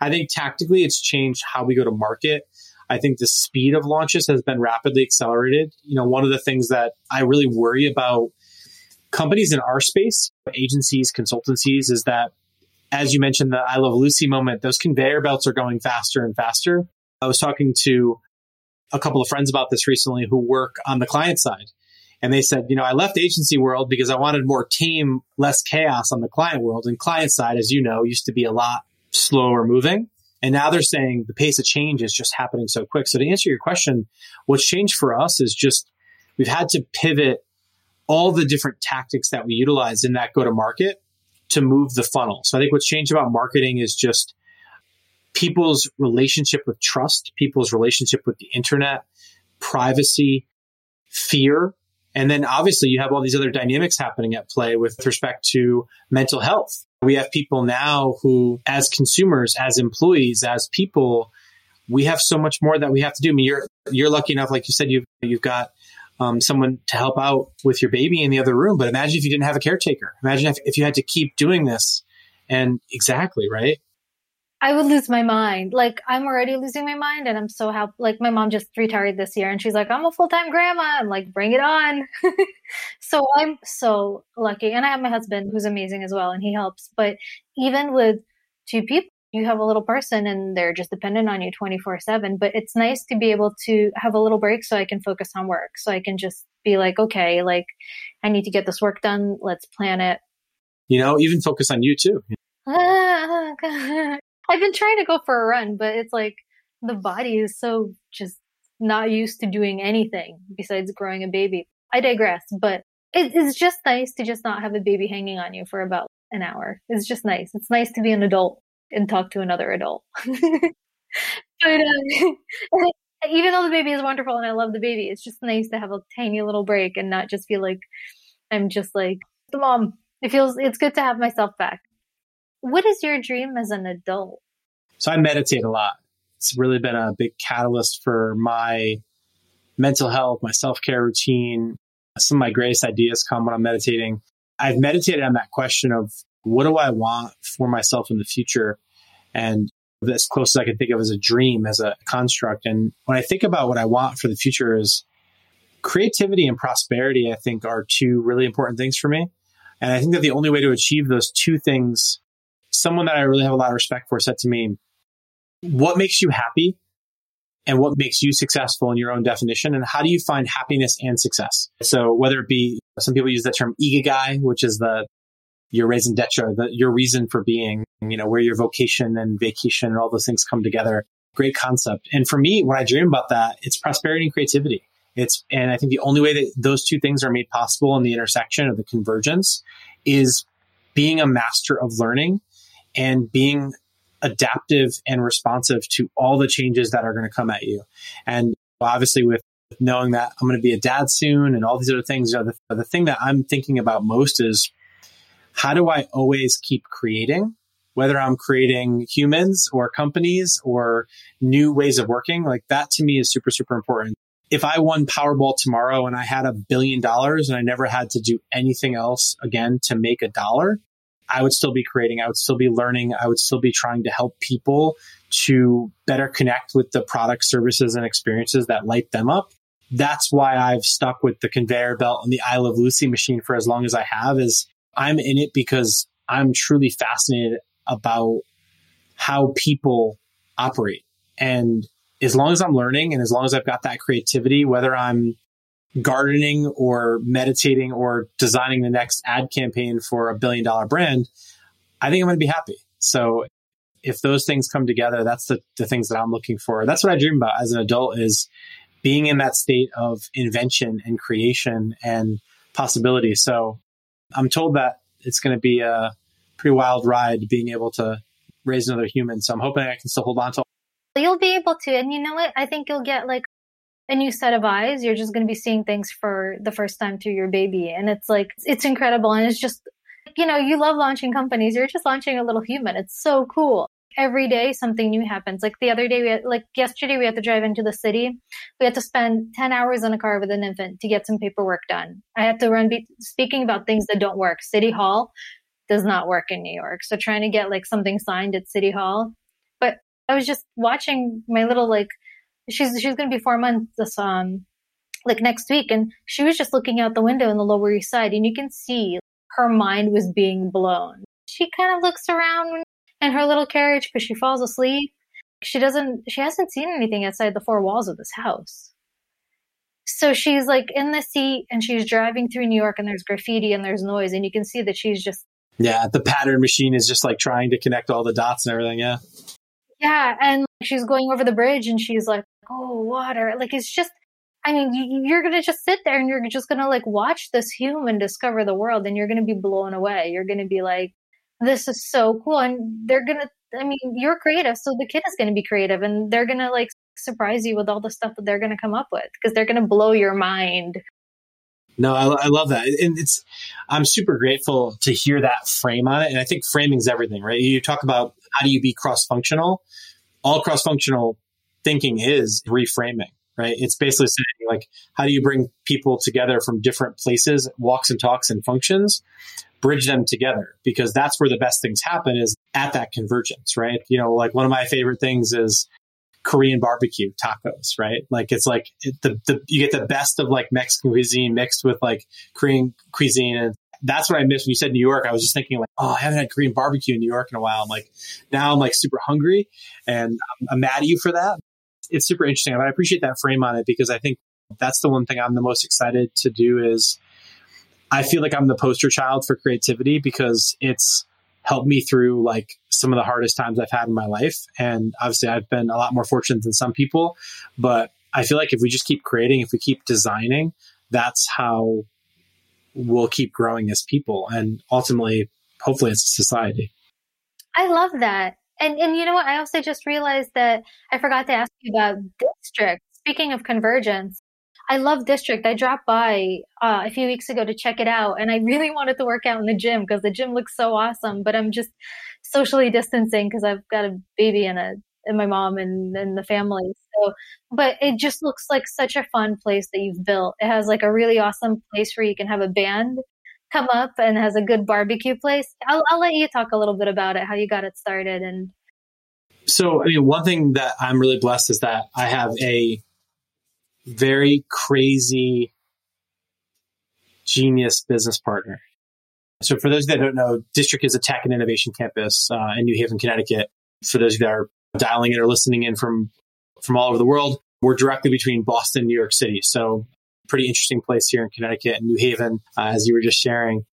I think tactically it's changed how we go to market. I think the speed of launches has been rapidly accelerated. You know, one of the things that I really worry about companies in our space, agencies, consultancies, is that as you mentioned, the I Love Lucy moment, those conveyor belts are going faster and faster. I was talking to a couple of friends about this recently who work on the client side. And they said, you know, I left agency world because I wanted more team, less chaos on the client world. And client side, as you know, used to be a lot slower moving. And now they're saying the pace of change is just happening so quick. So to answer your question, what's changed for us is just we've had to pivot all the different tactics that we utilize in that go to market to move the funnel. So I think what's changed about marketing is just people's relationship with trust, people's relationship with the internet, privacy, fear, and then obviously you have all these other dynamics happening at play with respect to mental health. We have people now who, as consumers, as employees, as people, we have so much more that we have to do. I mean, you're, you're lucky enough, like you said, you've, you've got um, someone to help out with your baby in the other room. But imagine if you didn't have a caretaker. Imagine if, if you had to keep doing this. And exactly, right? I would lose my mind. Like I'm already losing my mind and I'm so happy. Like my mom just retired this year and she's like, I'm a full-time grandma. I'm like, bring it on. so I'm so lucky. And I have my husband who's amazing as well and he helps. But even with two people, you have a little person and they're just dependent on you 24 seven. But it's nice to be able to have a little break so I can focus on work. So I can just be like, okay, like I need to get this work done. Let's plan it. You know, even focus on you too. Oh, I've been trying to go for a run, but it's like the body is so just not used to doing anything besides growing a baby. I digress, but it, it's just nice to just not have a baby hanging on you for about an hour. It's just nice. It's nice to be an adult and talk to another adult. but um, even though the baby is wonderful and I love the baby, it's just nice to have a tiny little break and not just feel like I'm just like the mom. It feels it's good to have myself back. What is your dream as an adult? So I meditate a lot. It's really been a big catalyst for my mental health, my self care routine. Some of my greatest ideas come when I'm meditating. I've meditated on that question of what do I want for myself in the future? And as close as I can think of as a dream, as a construct. And when I think about what I want for the future is creativity and prosperity, I think are two really important things for me. And I think that the only way to achieve those two things someone that I really have a lot of respect for said to me, What makes you happy? And what makes you successful in your own definition? And how do you find happiness and success? So whether it be some people use the term ikigai, which is the your raison d'etre, the, your reason for being, you know, where your vocation and vacation and all those things come together. Great concept. And for me, when I dream about that, it's prosperity and creativity. It's, and I think the only way that those two things are made possible in the intersection of the convergence is being a master of learning and being adaptive and responsive to all the changes that are going to come at you. And obviously, with knowing that I'm going to be a dad soon and all these other things, you know, the, the thing that I'm thinking about most is how do I always keep creating? Whether I'm creating humans or companies or new ways of working, like that to me is super, super important. If I won Powerball tomorrow and I had a billion dollars and I never had to do anything else again to make a dollar, I would still be creating. I would still be learning. I would still be trying to help people to better connect with the products, services, and experiences that light them up. That's why I've stuck with the conveyor belt and the I Love Lucy machine for as long as I have is I'm in it because I'm truly fascinated about how people operate. And as long as I'm learning and as long as I've got that creativity, whether I'm gardening or meditating or designing the next ad campaign for a billion dollar brand, I think I'm going to be happy. So if those things come together, that's the, the things that I'm looking for. That's what I dream about as an adult is being in that state of invention and creation and possibility. So I'm told that it's going to be a pretty wild ride being able to raise another human. So I'm hoping I can still hold on to. You'll be able to, and you know what? I think you'll get like a new set of eyes. You're just going to be seeing things for the first time through your baby. And it's like, it's incredible. And it's just, you know, you love launching companies. You're just launching a little human. It's so cool. every day something new happens. Like the other day, we had, like yesterday, we had to drive into the city. We had to spend 10 hours in a car with an infant to get some paperwork done. I had to run, be, speaking about things that don't work. City Hall does not work in New York. So trying to get like something signed at City Hall. But I was just watching my little, like, she's, she's going to be four months this, um, like next week. And she was just looking out the window in the Lower East Side and you can see her mind was being blown. She kind of looks around in her little carriage because she falls asleep. She doesn't, she hasn't seen anything outside the four walls of this house. So she's like in the seat and she's driving through New York and there's graffiti and there's noise and you can see that she's just. Yeah, the pattern machine is just like trying to connect all the dots and everything. Yeah. Yeah. And she's going over the bridge and she's like, oh, water. Like it's just, I mean, you, are going to just sit there and you're just going to like watch this human discover the world and you're going to be blown away. You're going to be like, this is so cool. And they're going to, I mean, you're creative. So the kid is going to be creative and they're going to like surprise you with all the stuff that they're going to come up with because they're going to blow your mind. No, I, I, love that. And it's, I'm super grateful to hear that frame on it. And I think framing is everything, right? You talk about how do you be cross functional? All cross functional thinking is reframing right? It's basically saying like, how do you bring people together from different places, walks and talks and functions, bridge them together because that's where the best things happen is at that convergence, right? You know, like one of my favorite things is Korean barbecue tacos, right? Like it's like the, the, you get the best of like Mexican cuisine mixed with like Korean cuisine. And that's what I missed when you said New York. I was just thinking like, oh, I haven't had Korean barbecue in New York in a while. I'm like, now I'm like super hungry and I'm, I'm mad at you for that it's super interesting. I appreciate that frame on it because I think that's the one thing I'm the most excited to do is I feel like I'm the poster child for creativity because it's helped me through like some of the hardest times I've had in my life. And obviously I've been a lot more fortunate than some people, but I feel like if we just keep creating, if we keep designing, that's how we'll keep growing as people and ultimately, hopefully, as a society. I love that. And and you know what? I also just realized that I forgot to ask you about district. Speaking of convergence, I love district. I dropped by uh, a few weeks ago to check it out, and I really wanted to work out in the gym because the gym looks so awesome. But I'm just socially distancing because I've got a baby and a and my mom and, and the family. So, but it just looks like such a fun place that you've built. It has like a really awesome place where you can have a band come up and has a good barbecue place. I'll, I'll let you talk a little bit about it, how you got it started and. So, I mean, one thing that I'm really blessed is that I have a very crazy genius business partner. So for those that don't know, District is a tech and innovation campus uh, in New Haven, Connecticut. For those that are dialing in or listening in from from all over the world, we're directly between Boston and New York City. So pretty interesting place here in Connecticut and New Haven, uh, as you were just sharing.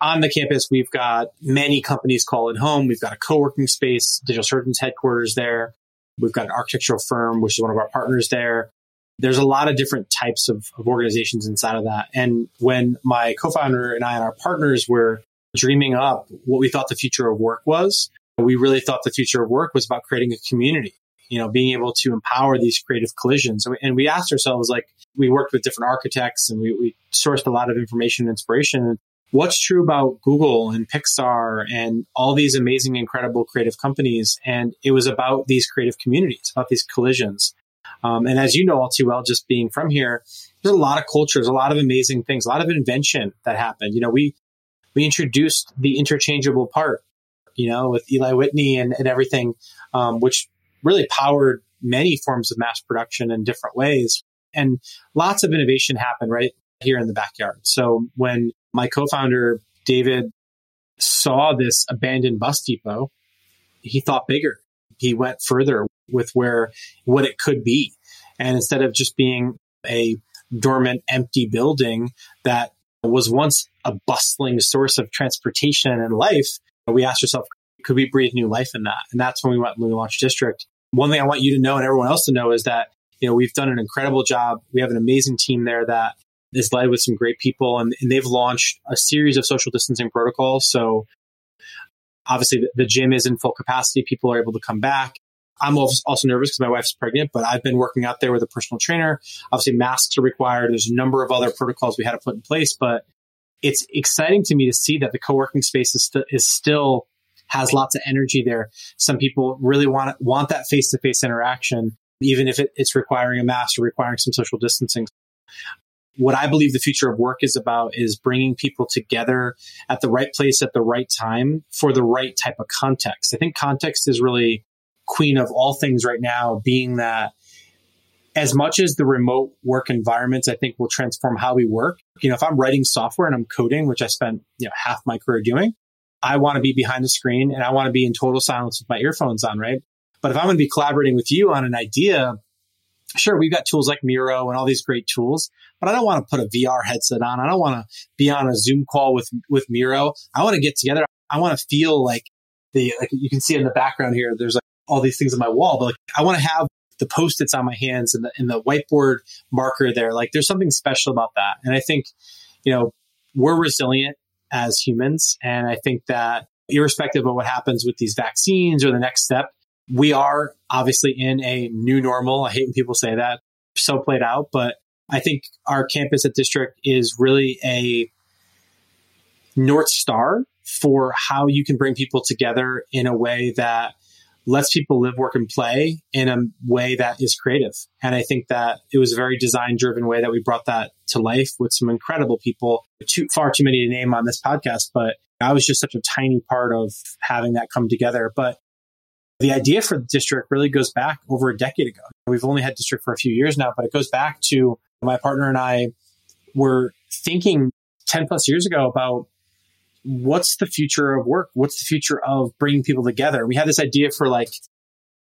On the campus, we've got many companies call it home. We've got a co-working space, Digital Surgeons headquarters there. We've got an architectural firm, which is one of our partners there. There's a lot of different types of, of organizations inside of that. And when my co-founder and I and our partners were dreaming up what we thought the future of work was, we really thought the future of work was about creating a community you know, being able to empower these creative collisions. And we asked ourselves, like, we worked with different architects and we, we sourced a lot of information and inspiration. What's true about Google and Pixar and all these amazing, incredible creative companies? And it was about these creative communities, about these collisions. Um, and as you know all too well, just being from here, there's a lot of cultures, a lot of amazing things, a lot of invention that happened. You know, we we introduced the interchangeable part, you know, with Eli Whitney and, and everything, um, which really powered many forms of mass production in different ways. And lots of innovation happened right here in the backyard. So when my co-founder, David, saw this abandoned bus depot, he thought bigger. He went further with where, what it could be. And instead of just being a dormant, empty building that was once a bustling source of transportation and life, we asked ourselves, could we breathe new life in that? And that's when we went and we launched District. One thing I want you to know and everyone else to know is that, you know, we've done an incredible job. We have an amazing team there that is led with some great people and, and they've launched a series of social distancing protocols. So obviously the, the gym is in full capacity. People are able to come back. I'm also nervous because my wife's pregnant, but I've been working out there with a personal trainer. Obviously, masks are required. There's a number of other protocols we had to put in place, but it's exciting to me to see that the co-working space is, st- is still has lots of energy there. Some people really want want that face to face interaction, even if it, it's requiring a mask or requiring some social distancing. What I believe the future of work is about is bringing people together at the right place at the right time for the right type of context. I think context is really queen of all things right now, being that as much as the remote work environments, I think will transform how we work. You know, if I'm writing software and I'm coding, which I spent, you know, half my career doing, I want to be behind the screen and I want to be in total silence with my earphones on, right? But if I'm going to be collaborating with you on an idea, sure, we've got tools like Miro and all these great tools, but I don't want to put a VR headset on. I don't want to be on a Zoom call with, with Miro. I want to get together. I want to feel like the, like you can see in the background here, there's like all these things on my wall, but like I want to have the post-its on my hands and the, and the whiteboard marker there. Like there's something special about that. And I think, you know, we're resilient as humans. And I think that irrespective of what happens with these vaccines or the next step, we are obviously in a new normal. I hate when people say that, so played out, but I think our campus at District is really a North Star for how you can bring people together in a way that lets people live, work, and play in a way that is creative. And I think that it was a very design driven way that we brought that to life with some incredible people. Too far too many to name on this podcast, but I was just such a tiny part of having that come together. But the idea for the district really goes back over a decade ago. We've only had district for a few years now, but it goes back to my partner and I were thinking 10 plus years ago about what's the future of work? What's the future of bringing people together? We had this idea for like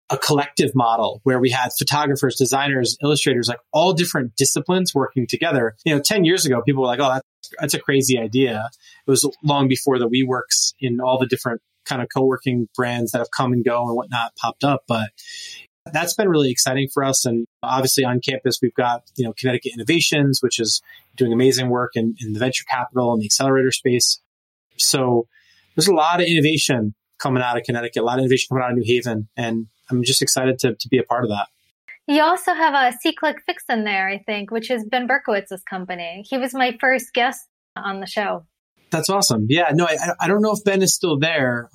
a collective model where we had photographers, designers, illustrators, like all different disciplines working together. You know, 10 years ago, people were like, oh, that's, that's a crazy idea. It was long before the WeWorks in all the different kind of co-working brands that have come and go and whatnot popped up. But that's been really exciting for us. And obviously on campus, we've got, you know, Connecticut Innovations, which is doing amazing work in, in the venture capital and the accelerator space. So there's a lot of innovation coming out of Connecticut, a lot of innovation coming out of New Haven, and I'm just excited to, to be a part of that. You also have a SeeClickFix in there, I think, which is Ben Berkowitz's company. He was my first guest on the show. That's awesome. Yeah, no, I, I don't know if Ben is still there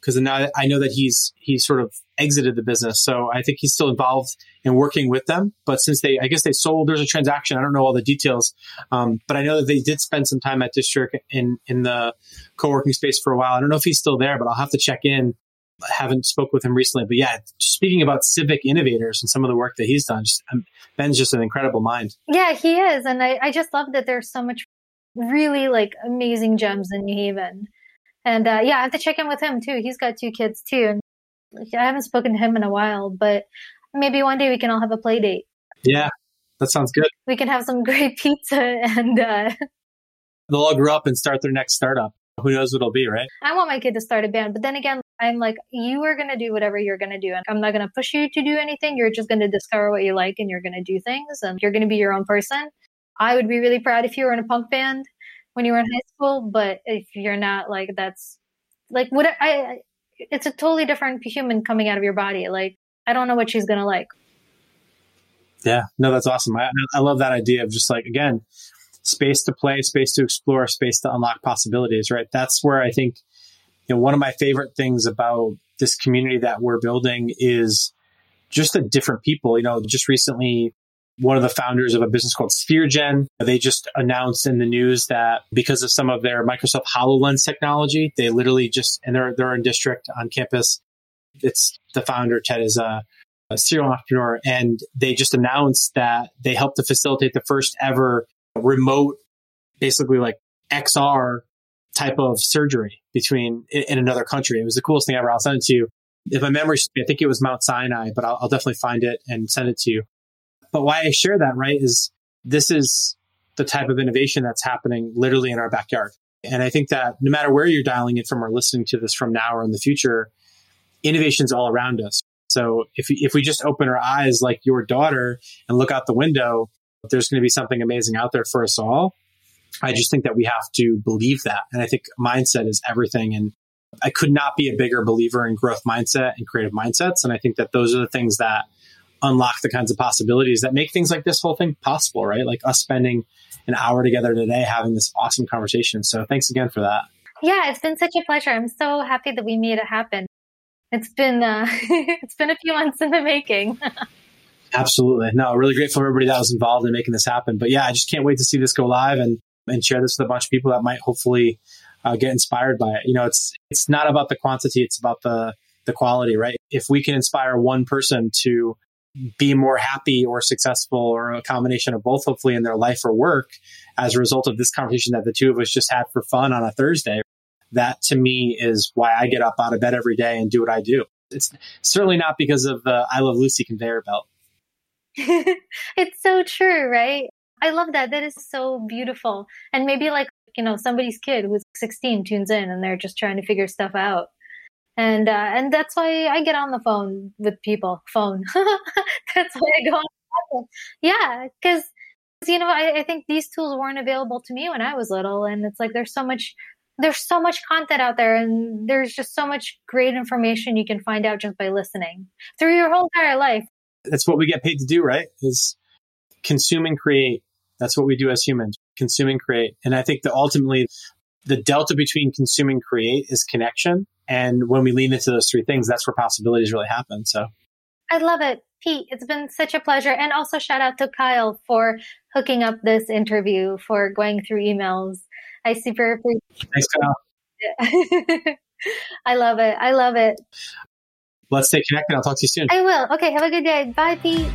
because now I know that he's he's sort of exited the business. So I think he's still involved in working with them. But since they, I guess they sold, there's a transaction. I don't know all the details, um, but I know that they did spend some time at District in in the co-working space for a while. I don't know if he's still there, but I'll have to check in. I haven't spoke with him recently, but yeah, speaking about civic innovators and some of the work that he's done, just, um, Ben's just an incredible mind. Yeah, he is, and I, I just love that there's so much really like amazing gems in New Haven. And uh, yeah, I have to check in with him too. He's got two kids too. And I haven't spoken to him in a while, but maybe one day we can all have a play date. Yeah, that sounds good. We can have some great pizza and uh, they'll all grow up and start their next startup. Who knows what it'll be, right? I want my kid to start a band, but then again, I'm like, you are going to do whatever you're going to do. And I'm not going to push you to do anything. You're just going to discover what you like and you're going to do things and you're going to be your own person. I would be really proud if you were in a punk band when you were in high school, but if you're not, like that's like what I. It's a totally different human coming out of your body. Like I don't know what she's gonna like. Yeah, no, that's awesome. I, I love that idea of just like again, space to play, space to explore, space to unlock possibilities. Right. That's where I think you know one of my favorite things about this community that we're building is just the different people. You know, just recently one of the founders of a business called SphereGen. They just announced in the news that because of some of their Microsoft HoloLens technology, they literally just, and they're, they're in district on campus. It's the founder, Ted, is a, a serial entrepreneur. And they just announced that they helped to facilitate the first ever remote, basically like XR type of surgery between in, another country. It was the coolest thing ever. I'll send it to you. If my memory, I think it was Mount Sinai, but I'll, I'll definitely find it and send it to you. But why I share that, right, is this is the type of innovation that's happening literally in our backyard. And I think that no matter where you're dialing it from or listening to this from now or in the future, innovation's all around us. So if, if we just open our eyes like your daughter and look out the window, there's going to be something amazing out there for us all. I just think that we have to believe that. And I think mindset is everything. And I could not be a bigger believer in growth mindset and creative mindsets. And I think that those are the things that unlock the kinds of possibilities that make things like this whole thing possible, right? Like us spending an hour together today having this awesome conversation. So thanks again for that. Yeah, it's been such a pleasure. I'm so happy that we made it happen. It's been uh, it's been a few months in the making. Absolutely. No, really grateful for everybody that was involved in making this happen. But yeah, I just can't wait to see this go live and and share this with a bunch of people that might hopefully uh, get inspired by it. You know, it's it's not about the quantity; it's about the the quality, right? If we can inspire one person to be more happy or successful or a combination of both, hopefully in their life or work, as a result of this conversation that the two of us just had for fun on a Thursday, that to me is why I get up out of bed every day and do what I do. It's certainly not because of the I Love Lucy conveyor belt. it's so true, right? I love that. That is so beautiful. And maybe like, you know, somebody's kid who's 16 tunes in and they're just trying to figure stuff out. And, uh, and that's why I get on the phone with people. Phone. that's why I go on. Yeah. Cause, you know, I, I think these tools weren't available to me when I was little. And it's like, there's so much, there's so much content out there and there's just so much great information you can find out just by listening through your whole entire life. That's what we get paid to do, right? Is consume and create that's what we do as humans, consume and create. And I think that ultimately the delta between consume and create is connection. And when we lean into those three things, that's where possibilities really happen. So I love it. Pete, it's been such a pleasure. And also shout out to Kyle for hooking up this interview, for going through emails. I super appreciate Thanks, Kyle. I love it. I love it. Let's stay connected. I'll talk to you soon. I will. Okay. Have a good day. Bye, Pete.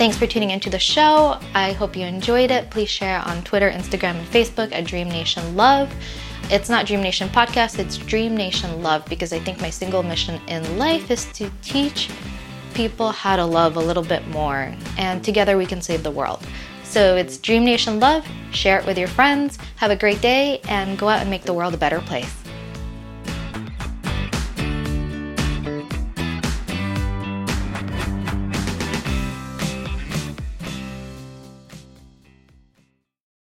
Thanks for tuning into the show. I hope you enjoyed it. Please share on Twitter, Instagram, and Facebook at Dream Nation Love. It's not Dream Nation Podcast, it's Dream Nation Love because I think my single mission in life is to teach people how to love a little bit more, and together we can save the world. So it's Dream Nation Love. Share it with your friends. Have a great day and go out and make the world a better place.